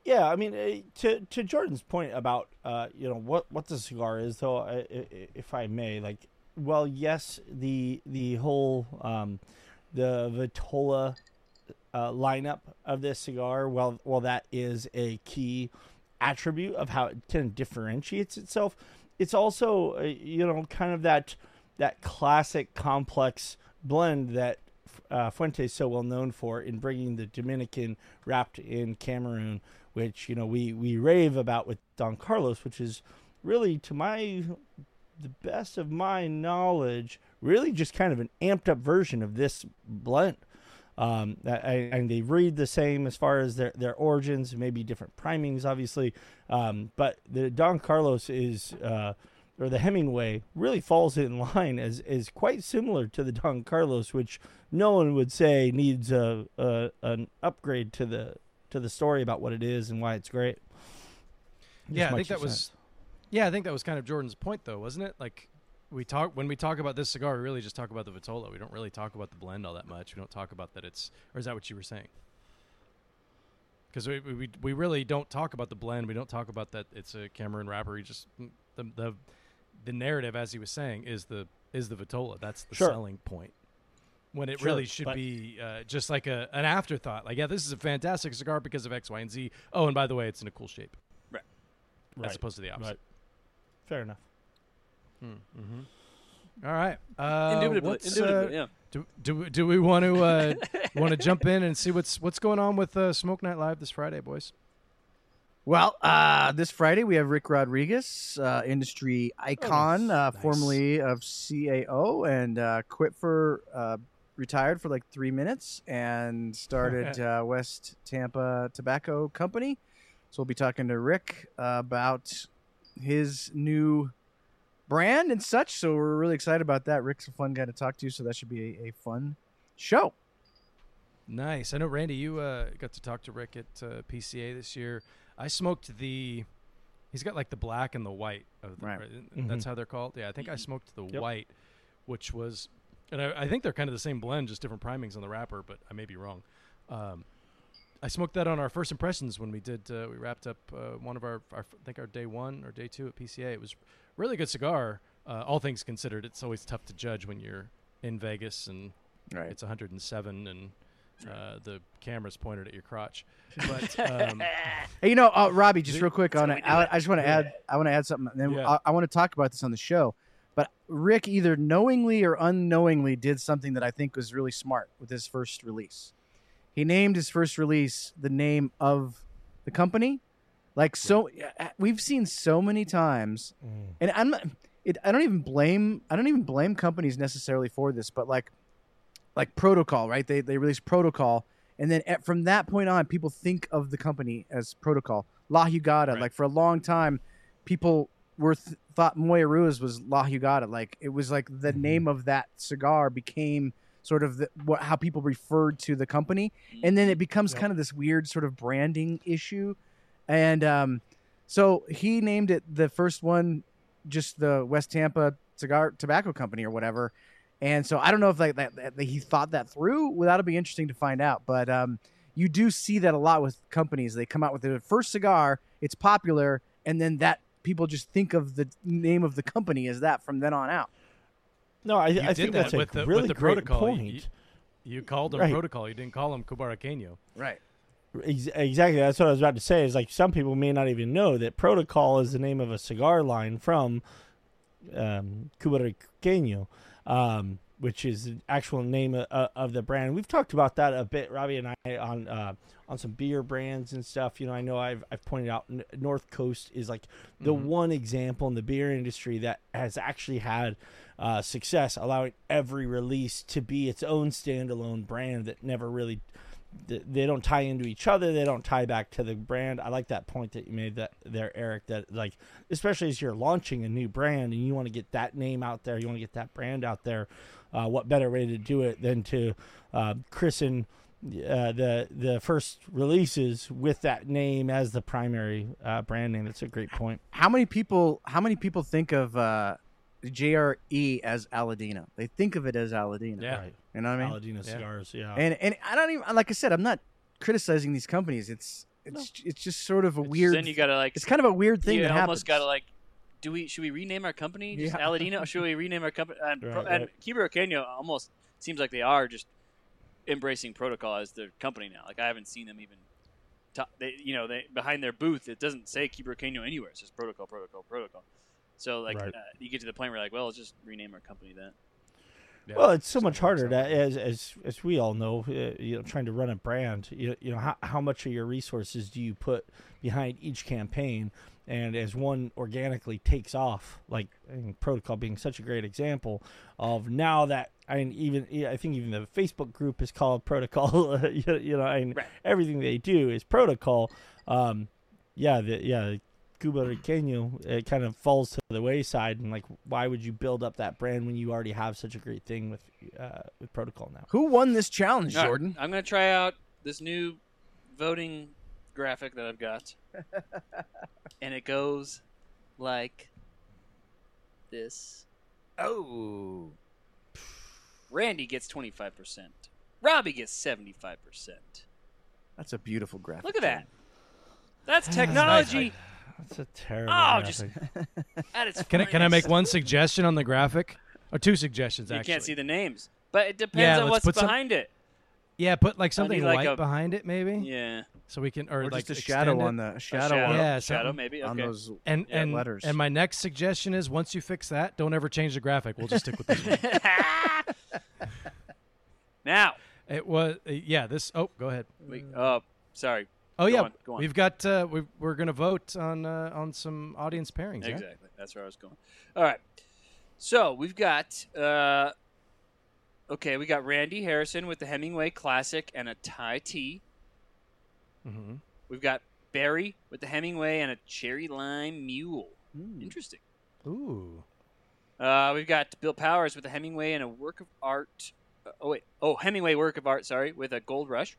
Yeah, I mean, uh, to to Jordan's point about uh, you know what what the cigar is, though, if I may, like, well, yes, the the whole um, the Vitola uh, lineup of this cigar, well, well, that is a key attribute of how it kind of differentiates itself. It's also uh, you know kind of that that classic complex blend that uh, Fuente is so well known for in bringing the Dominican wrapped in Cameroon, which you know we we rave about with Don Carlos, which is really to my the best of my knowledge, really just kind of an amped up version of this blend. Um, that- and and they read the same as far as their, their origins, maybe different primings, obviously. Um, but the Don Carlos is, uh, or the Hemingway, really falls in line as is quite similar to the Don Carlos, which no one would say needs a, a an upgrade to the to the story about what it is and why it's great. Just yeah, I think that was. cents. Yeah, I think that was kind of Jordan's point, though, wasn't it? Like we talk when we talk about this cigar, we really just talk about the Vitola. We don't really talk about the blend all that much. We don't talk about that it's, or is that what you were saying? Because we, we we really don't talk about the blend. We don't talk about that it's a Cameroon wrapper. Just the the the narrative, as he was saying, is the is the Vitola. That's the Sure. selling point. When it Sure, really should be uh, just like a an afterthought. Like, yeah, this is a fantastic cigar because of X, Y, and Z. Oh, and by the way, it's in a cool shape, as Right, As opposed to the opposite. right. Fair enough. Mm-hmm. All right. Uh, indubitably, what's, indubitably, uh, yeah. do, do do we want to uh, want to jump in and see what's what's going on with uh, Smoke Night Live this Friday, boys? Well, uh, this Friday we have Rick Rodriguez, uh, industry icon, nice. uh, Nice. formerly of CAO, and uh, quit for uh, retired for like three minutes and started uh, West Tampa Tobacco Company. So we'll be talking to Rick uh, about his new brand and such. So we're really excited about that. Rick's a fun guy to talk to, so that should be a, a fun show. Nice. I know Randy, you uh, got to talk to Rick at uh, PCA this year. I smoked the. He's got like the black and the white of the, Right. That's how they're called. Yeah, I think I smoked the Yep. white, which was, and I, I think they're kind of the same blend, just different primings on the wrapper, but I may be wrong. Um, I smoked that on our first impressions when we did. Uh, we wrapped up uh, one of our, our, I think our day one or day two at PCA. It was really good cigar. Uh, all things considered, it's always tough to judge when you're in Vegas and Right. it's 107 and uh, the camera's pointed at your crotch. But um, Hey, you know, uh, Robby, just real quick on it. I, it. I just want to add. I want to add something. And then Yeah. I, I want to talk about this on the show. But Rick either knowingly or unknowingly did something that I think was really smart with his first release. He named his first release the name of the company. Like so, uh, we've seen so many times, Mm. and I'm not. It, I don't even blame. I don't even blame companies necessarily for this, but like, like protocol, right? They they release protocol, and then at, from that point on, people think of the company as protocol. La Jugada, Right. like for a long time, people were th- thought Moya Ruiz was La Jugada. Like it was like the Mhm. name of that cigar became sort of the, what how people referred to the company, and then it becomes Yep. kind of this weird sort of branding issue, and um, so he named it the first one, just the West Tampa Cigar Tobacco Company or whatever. And so I don't know if like that, that, that he thought that through. Well, that'll be interesting to find out. But um, you do see that a lot with companies. They come out with their first cigar, it's popular, and then that people just think of the name of the company as that from then on out. No, I, I think that that's a the, really with the great protocol. Point. You, you called him Right. protocol. You didn't call them Cubariqueño. Right. Ex- Exactly. That's what I was about to say. Is like some people may not even know that Protocol is the name of a cigar line from um, Cubariqueño, um, which is the actual name of, of the brand. We've talked about that a bit, Robby and I, on uh, on some beer brands and stuff. You know, I know I've I've pointed out North Coast is like the Mhm. one example in the beer industry that has actually had uh, success, allowing every release to be its own standalone brand that never really they don't tie into each other. They don't tie back to the brand. I like that point that you made that there, Eric. That like, especially as you're launching a new brand and you want to get that name out there, you want to get that brand out there. Uh, what better way to do it than to uh, christen uh, the the first releases with that name as the primary uh, brand name? That's a great point. How many people? How many people think of uh, JRE as Aladino? They think of it as Aladino. Yeah. Right. You know what I mean? Aladino Yeah. cigars. Yeah. And and I don't even like I said, I'm not criticizing these companies. It's it's it's just sort of a It's- weird. Then you gotta like. it's kind of a weird thing you that almost happens. gotta like. Do we should we rename our company just Yeah. Aladino? should we rename our company? And, pro, Right, and right. Cubariqueño almost seems like they are just embracing protocol as their company now. Like I haven't seen them even. ta- they, you know, they behind their booth, it doesn't say Cubariqueño anywhere. It says protocol, protocol, protocol. So like Right. uh, you get to the point where like, well, let's just rename our company that. Yeah. Well, it's so much harder like to, as as as we all know. Uh, you know, trying to run a brand. You, you know, how how much of your resources do you put behind each campaign? And as one organically takes off, like I Protocol being such a great example of now that I mean, even I think even the Facebook group is called Protocol. you, you know, and Right. everything they do is Protocol. Um, yeah, the, yeah, Cubariqueño, it kind of falls to the wayside. And like, why would you build up that brand when you already have such a great thing with uh, with Protocol now? Who won this challenge, All right, Jordan? I'm gonna try out this new voting graphic that I've got, and it goes like this. Oh, Randy gets 25%. Robby gets 75%. that's a beautiful graphic. Look at that. That's technology That's a terrible. Oh, just- at its Can I, can I make one suggestion on the graphic? Or two suggestions, actually. You actually. can't see the names, but it depends Yeah, on let's what's put some- behind it. Yeah, put like something like white a- behind it, maybe, Yeah, so we can, or, Or like just a shadow it. on the a A shadow, shadow, on, Yeah, shadow something maybe. on Okay. those And yeah, and letters. and my next suggestion is once you fix that, don't ever change the graphic. We'll just stick with this now, It was uh, yeah. This oh, go ahead. we, oh, sorry. Oh Go yeah, on, go on. we've got uh, we we're gonna vote on uh, on some audience pairings. yeah? Exactly. That's where I was going. All right. So we've got. Uh, okay, we got Randy Harrison with the Hemingway Classic and a Thai tea. Mm-hmm. We've got Barry with the Hemingway and a Cherry Lime Mule. Hmm. Interesting. Ooh. Uh, we've got Bill Powers with the Hemingway and a work of art. Uh, oh wait, oh Hemingway work of art. Sorry, with a Gold Rush.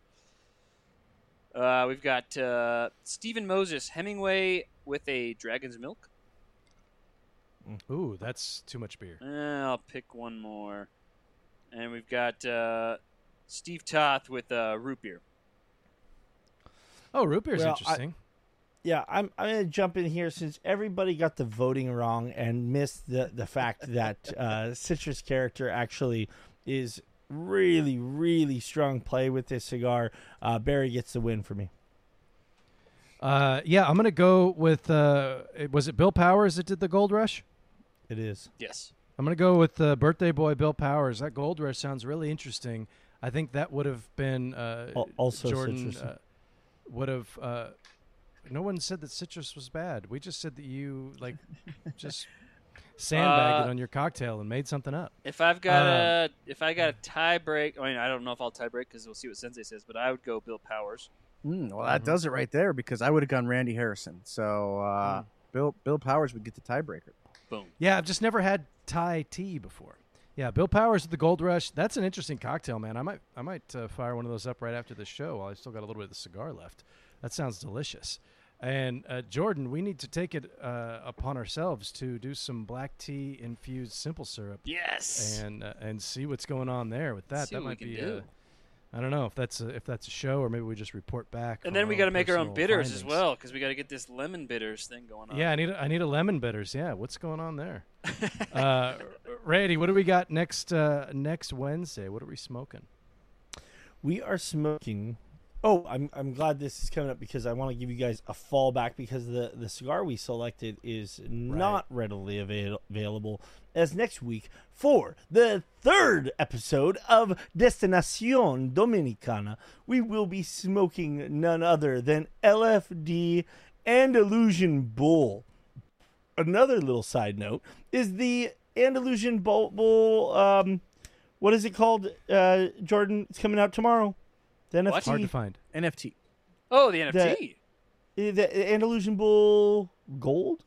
Uh, we've got uh, Stephen Moses Hemingway with a Dragon's Milk. Ooh, that's too much beer. Eh, I'll pick one more. And we've got uh, Steve Toth with uh, root beer. Oh, root beer's Well, I- interesting. Yeah, I'm I'm gonna jump in here since everybody got the voting wrong and missed the the fact that uh, citrus character actually is really really strong play with this cigar. Uh, Barry gets the win for me. Uh, yeah, I'm gonna go with. Uh, was it Bill Powers that did the Gold Rush? It is. Yes. I'm gonna go with uh, birthday boy Bill Powers. That Gold Rush sounds really interesting. I think that would have been uh, also Jordan. Uh, would have. Uh, no one said that citrus was bad. We just said that you like just sandbagged it Uh, on your cocktail and made something up. If I've got Uh, a if I got a tie break, I mean I don't know if I'll tie break because we'll see what Sensei says, but I would go Bill Powers. Mm, well, that does it right there because I would have gone Randy Harrison. So uh, Bill Bill Powers would get the tiebreaker. Boom. Yeah, I've just never had Thai tea before. Yeah, Bill Powers with the Gold Rush. That's an interesting cocktail, man. I might I might uh, fire one of those up right after the show while I still got a little bit of the cigar left. That sounds delicious. And uh, Jordan, we need to take it uh, upon ourselves to do some black tea infused simple syrup Yes. and uh, and see what's going on there with that. See that what we might can be. do. Uh, I don't know if that's a, if that's a show or maybe we just report back. and then we got to make our own personal bitters as well because we got to get this lemon bitters thing going on. Yeah, I need a, I need a lemon bitters. Yeah, what's going on there? uh, Randy, what do we got next uh, next Wednesday? What are we smoking? We are smoking. Oh, I'm I'm glad this is coming up because I want to give you guys a fallback because the the cigar we selected is not readily avail- available as next week for the third episode of Destinacion Dominicana we will be smoking none other than LFD Andalusian Bull. Another little side note is the Andalusian Bull, Bull um what is it called uh Jordan it's coming out tomorrow. The NFT What? Hard to find. NFT. Oh, the NFT. Uh, the Andalusian Bull Gold.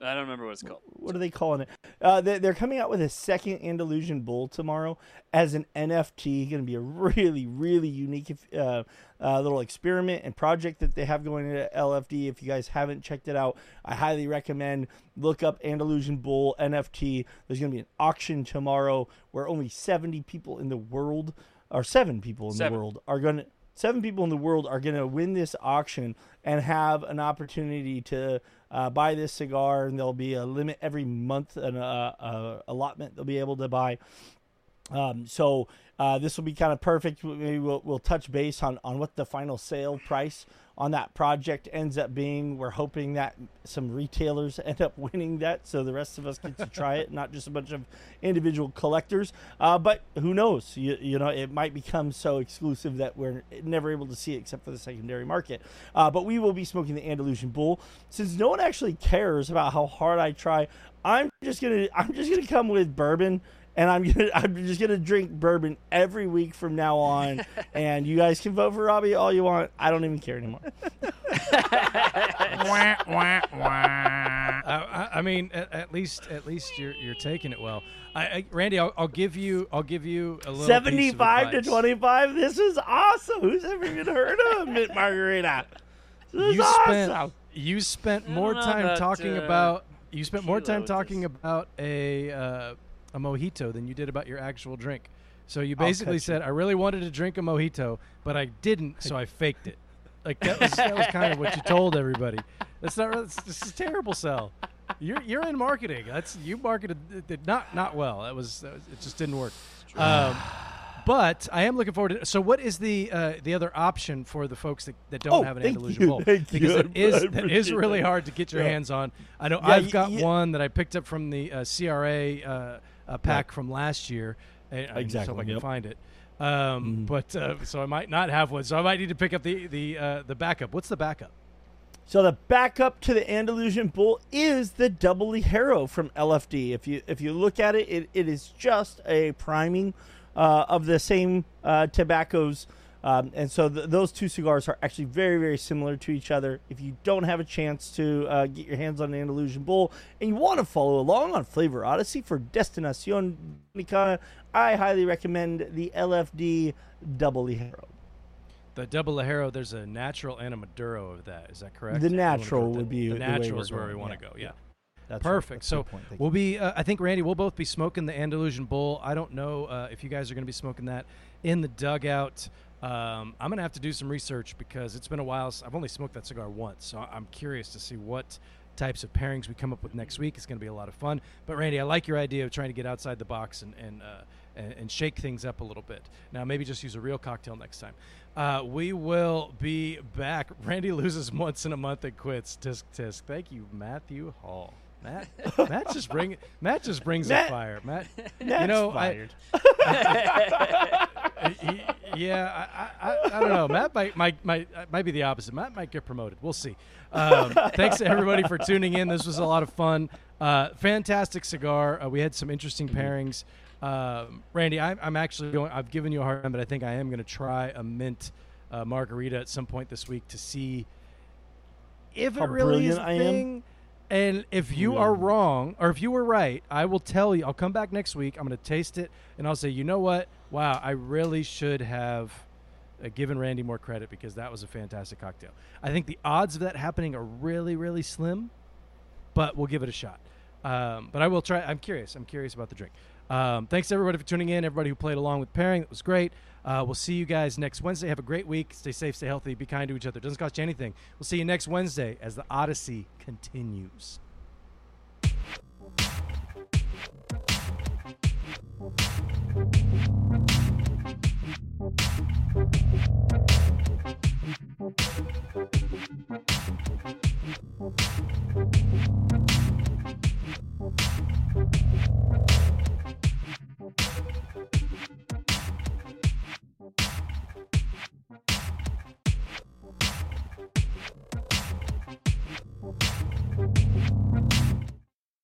I don't remember what it's called. What are they calling it? Uh, they, they're coming out with a second Andalusian Bull tomorrow as an NFT. Going to be a really, really unique uh, uh, little experiment and project that they have going into LFD. If you guys haven't checked it out, I highly recommend look up Andalusian Bull NFT. There's going to be an auction tomorrow where only 70 people in the world, or seven people in Seven. the world, are going to seven people in the world are going to win this auction and have an opportunity to uh, buy this cigar. And there'll be a limit every month, an uh, uh, allotment they'll be able to buy. Um, so uh, this will be kind of perfect. Maybe we'll, we'll touch base on, on what the final sale price on that project ends up being. We're hoping that some retailers end up winning that, so the rest of us get to try it, not just a bunch of individual collectors. Uh, but who knows? You, you know, it might become so exclusive that we're never able to see it except for the secondary market. Uh, but we will be smoking the Andalusian Bull. Since no one actually cares about how hard I try, I'm just gonna I'm just gonna come with bourbon and I'm gonna I'm just gonna drink bourbon every week from now on. and you guys can vote for Robby all you want. I don't even care anymore. Uh, I, I mean, at, at least at least you're you're taking it well. I, I, Randy, I'll, I'll give you I'll give you a little Seventy five to twenty five. This is awesome. Who's ever even heard of Mint Margarita? This is You spent awesome. you spent more time talking uh, about you spent more time talking this. about a uh, a mojito than you did about your actual drink. So you basically said, "I really wanted to drink a mojito, but I didn't, so I faked it." Like that was that was kind of what you told everybody. That's not. That's, this is a terrible sell. You're you're in marketing. That's you marketed did not not well. That was, that was it. Just didn't work. Um, but I am looking forward to. So, what is the uh, the other option for the folks that, that don't Oh, have an Andalusian you, bowl? thank because you. it is that is really hard to get your Yeah. hands on. I know Yeah, I've got y- one that I picked up from the uh, CRA uh, uh, pack from last year. And I just Exactly, I can yep. find it. Um, Mhm. But uh, so I might not have one. So I might need to pick up the the uh, the backup. What's the backup? So the backup to the Andalusian Bull is the Double Ligero from LFD. If you if you look at it, it, it is just a priming uh, of the same uh, tobaccos, um, and so th- those two cigars are actually very very similar to each other. If you don't have a chance to uh, get your hands on an Andalusian Bull and you want to follow along on Flavor Odyssey for Destinacion Dominicana, I highly recommend the LFD Double Ligero. The double Ligero, there's a natural and a Maduro of that. Is that correct? The natural would be the the way natural is where we want to yeah, go. Yeah. That's Perfect. That's So good point. Thank you. we'll be. Uh, I think Randy, we'll both be smoking the Andalusian Bull. I don't know uh, if you guys are going to be smoking that in the dugout. Um, I'm gonna have to do some research because it's been a while. I've only smoked that cigar once, so I'm curious to see what types of pairings we come up with next week. It's gonna be a lot of fun. But Randy, I like your idea of trying to get outside the box and and uh, and, and shake things up a little bit. Now, maybe just use a real cocktail next time. Uh, we will be back. Randy loses once in a month and quits. Tisk tisk. Thank you, Matthew Hall. Matt, Matt just bring Matt just brings the Matt- fire. Matt, you That's know, I, fired. he- yeah, I, I, I don't know. Matt might, might, might, uh, might be the opposite. Matt might get promoted. We'll see. Um, thanks to everybody for tuning in. This was a lot of fun. Uh, fantastic cigar. Uh, we had some interesting pairings. Um, Randy, I'm, I'm actually going. I've given you a hard time, but I think I am going to try a mint uh, margarita at some point this week to see if How it really is a I am. thing. And if you Yeah. are wrong, or if you were right, I will tell you. I'll come back next week. I'm going to taste it, and I'll say, you know what? Wow, I really should have uh, given Randy more credit because that was a fantastic cocktail. I think the odds of that happening are really, really slim, but we'll give it a shot. Um, but I will try. I'm curious. I'm curious about the drink. Um, thanks everybody for tuning in. Everybody who played along with pairing, it was great. Uh, we'll see you guys next Wednesday. Have a great week. Stay safe, stay healthy, be kind to each other. It doesn't cost you anything. We'll see you next Wednesday as the Odyssey continues.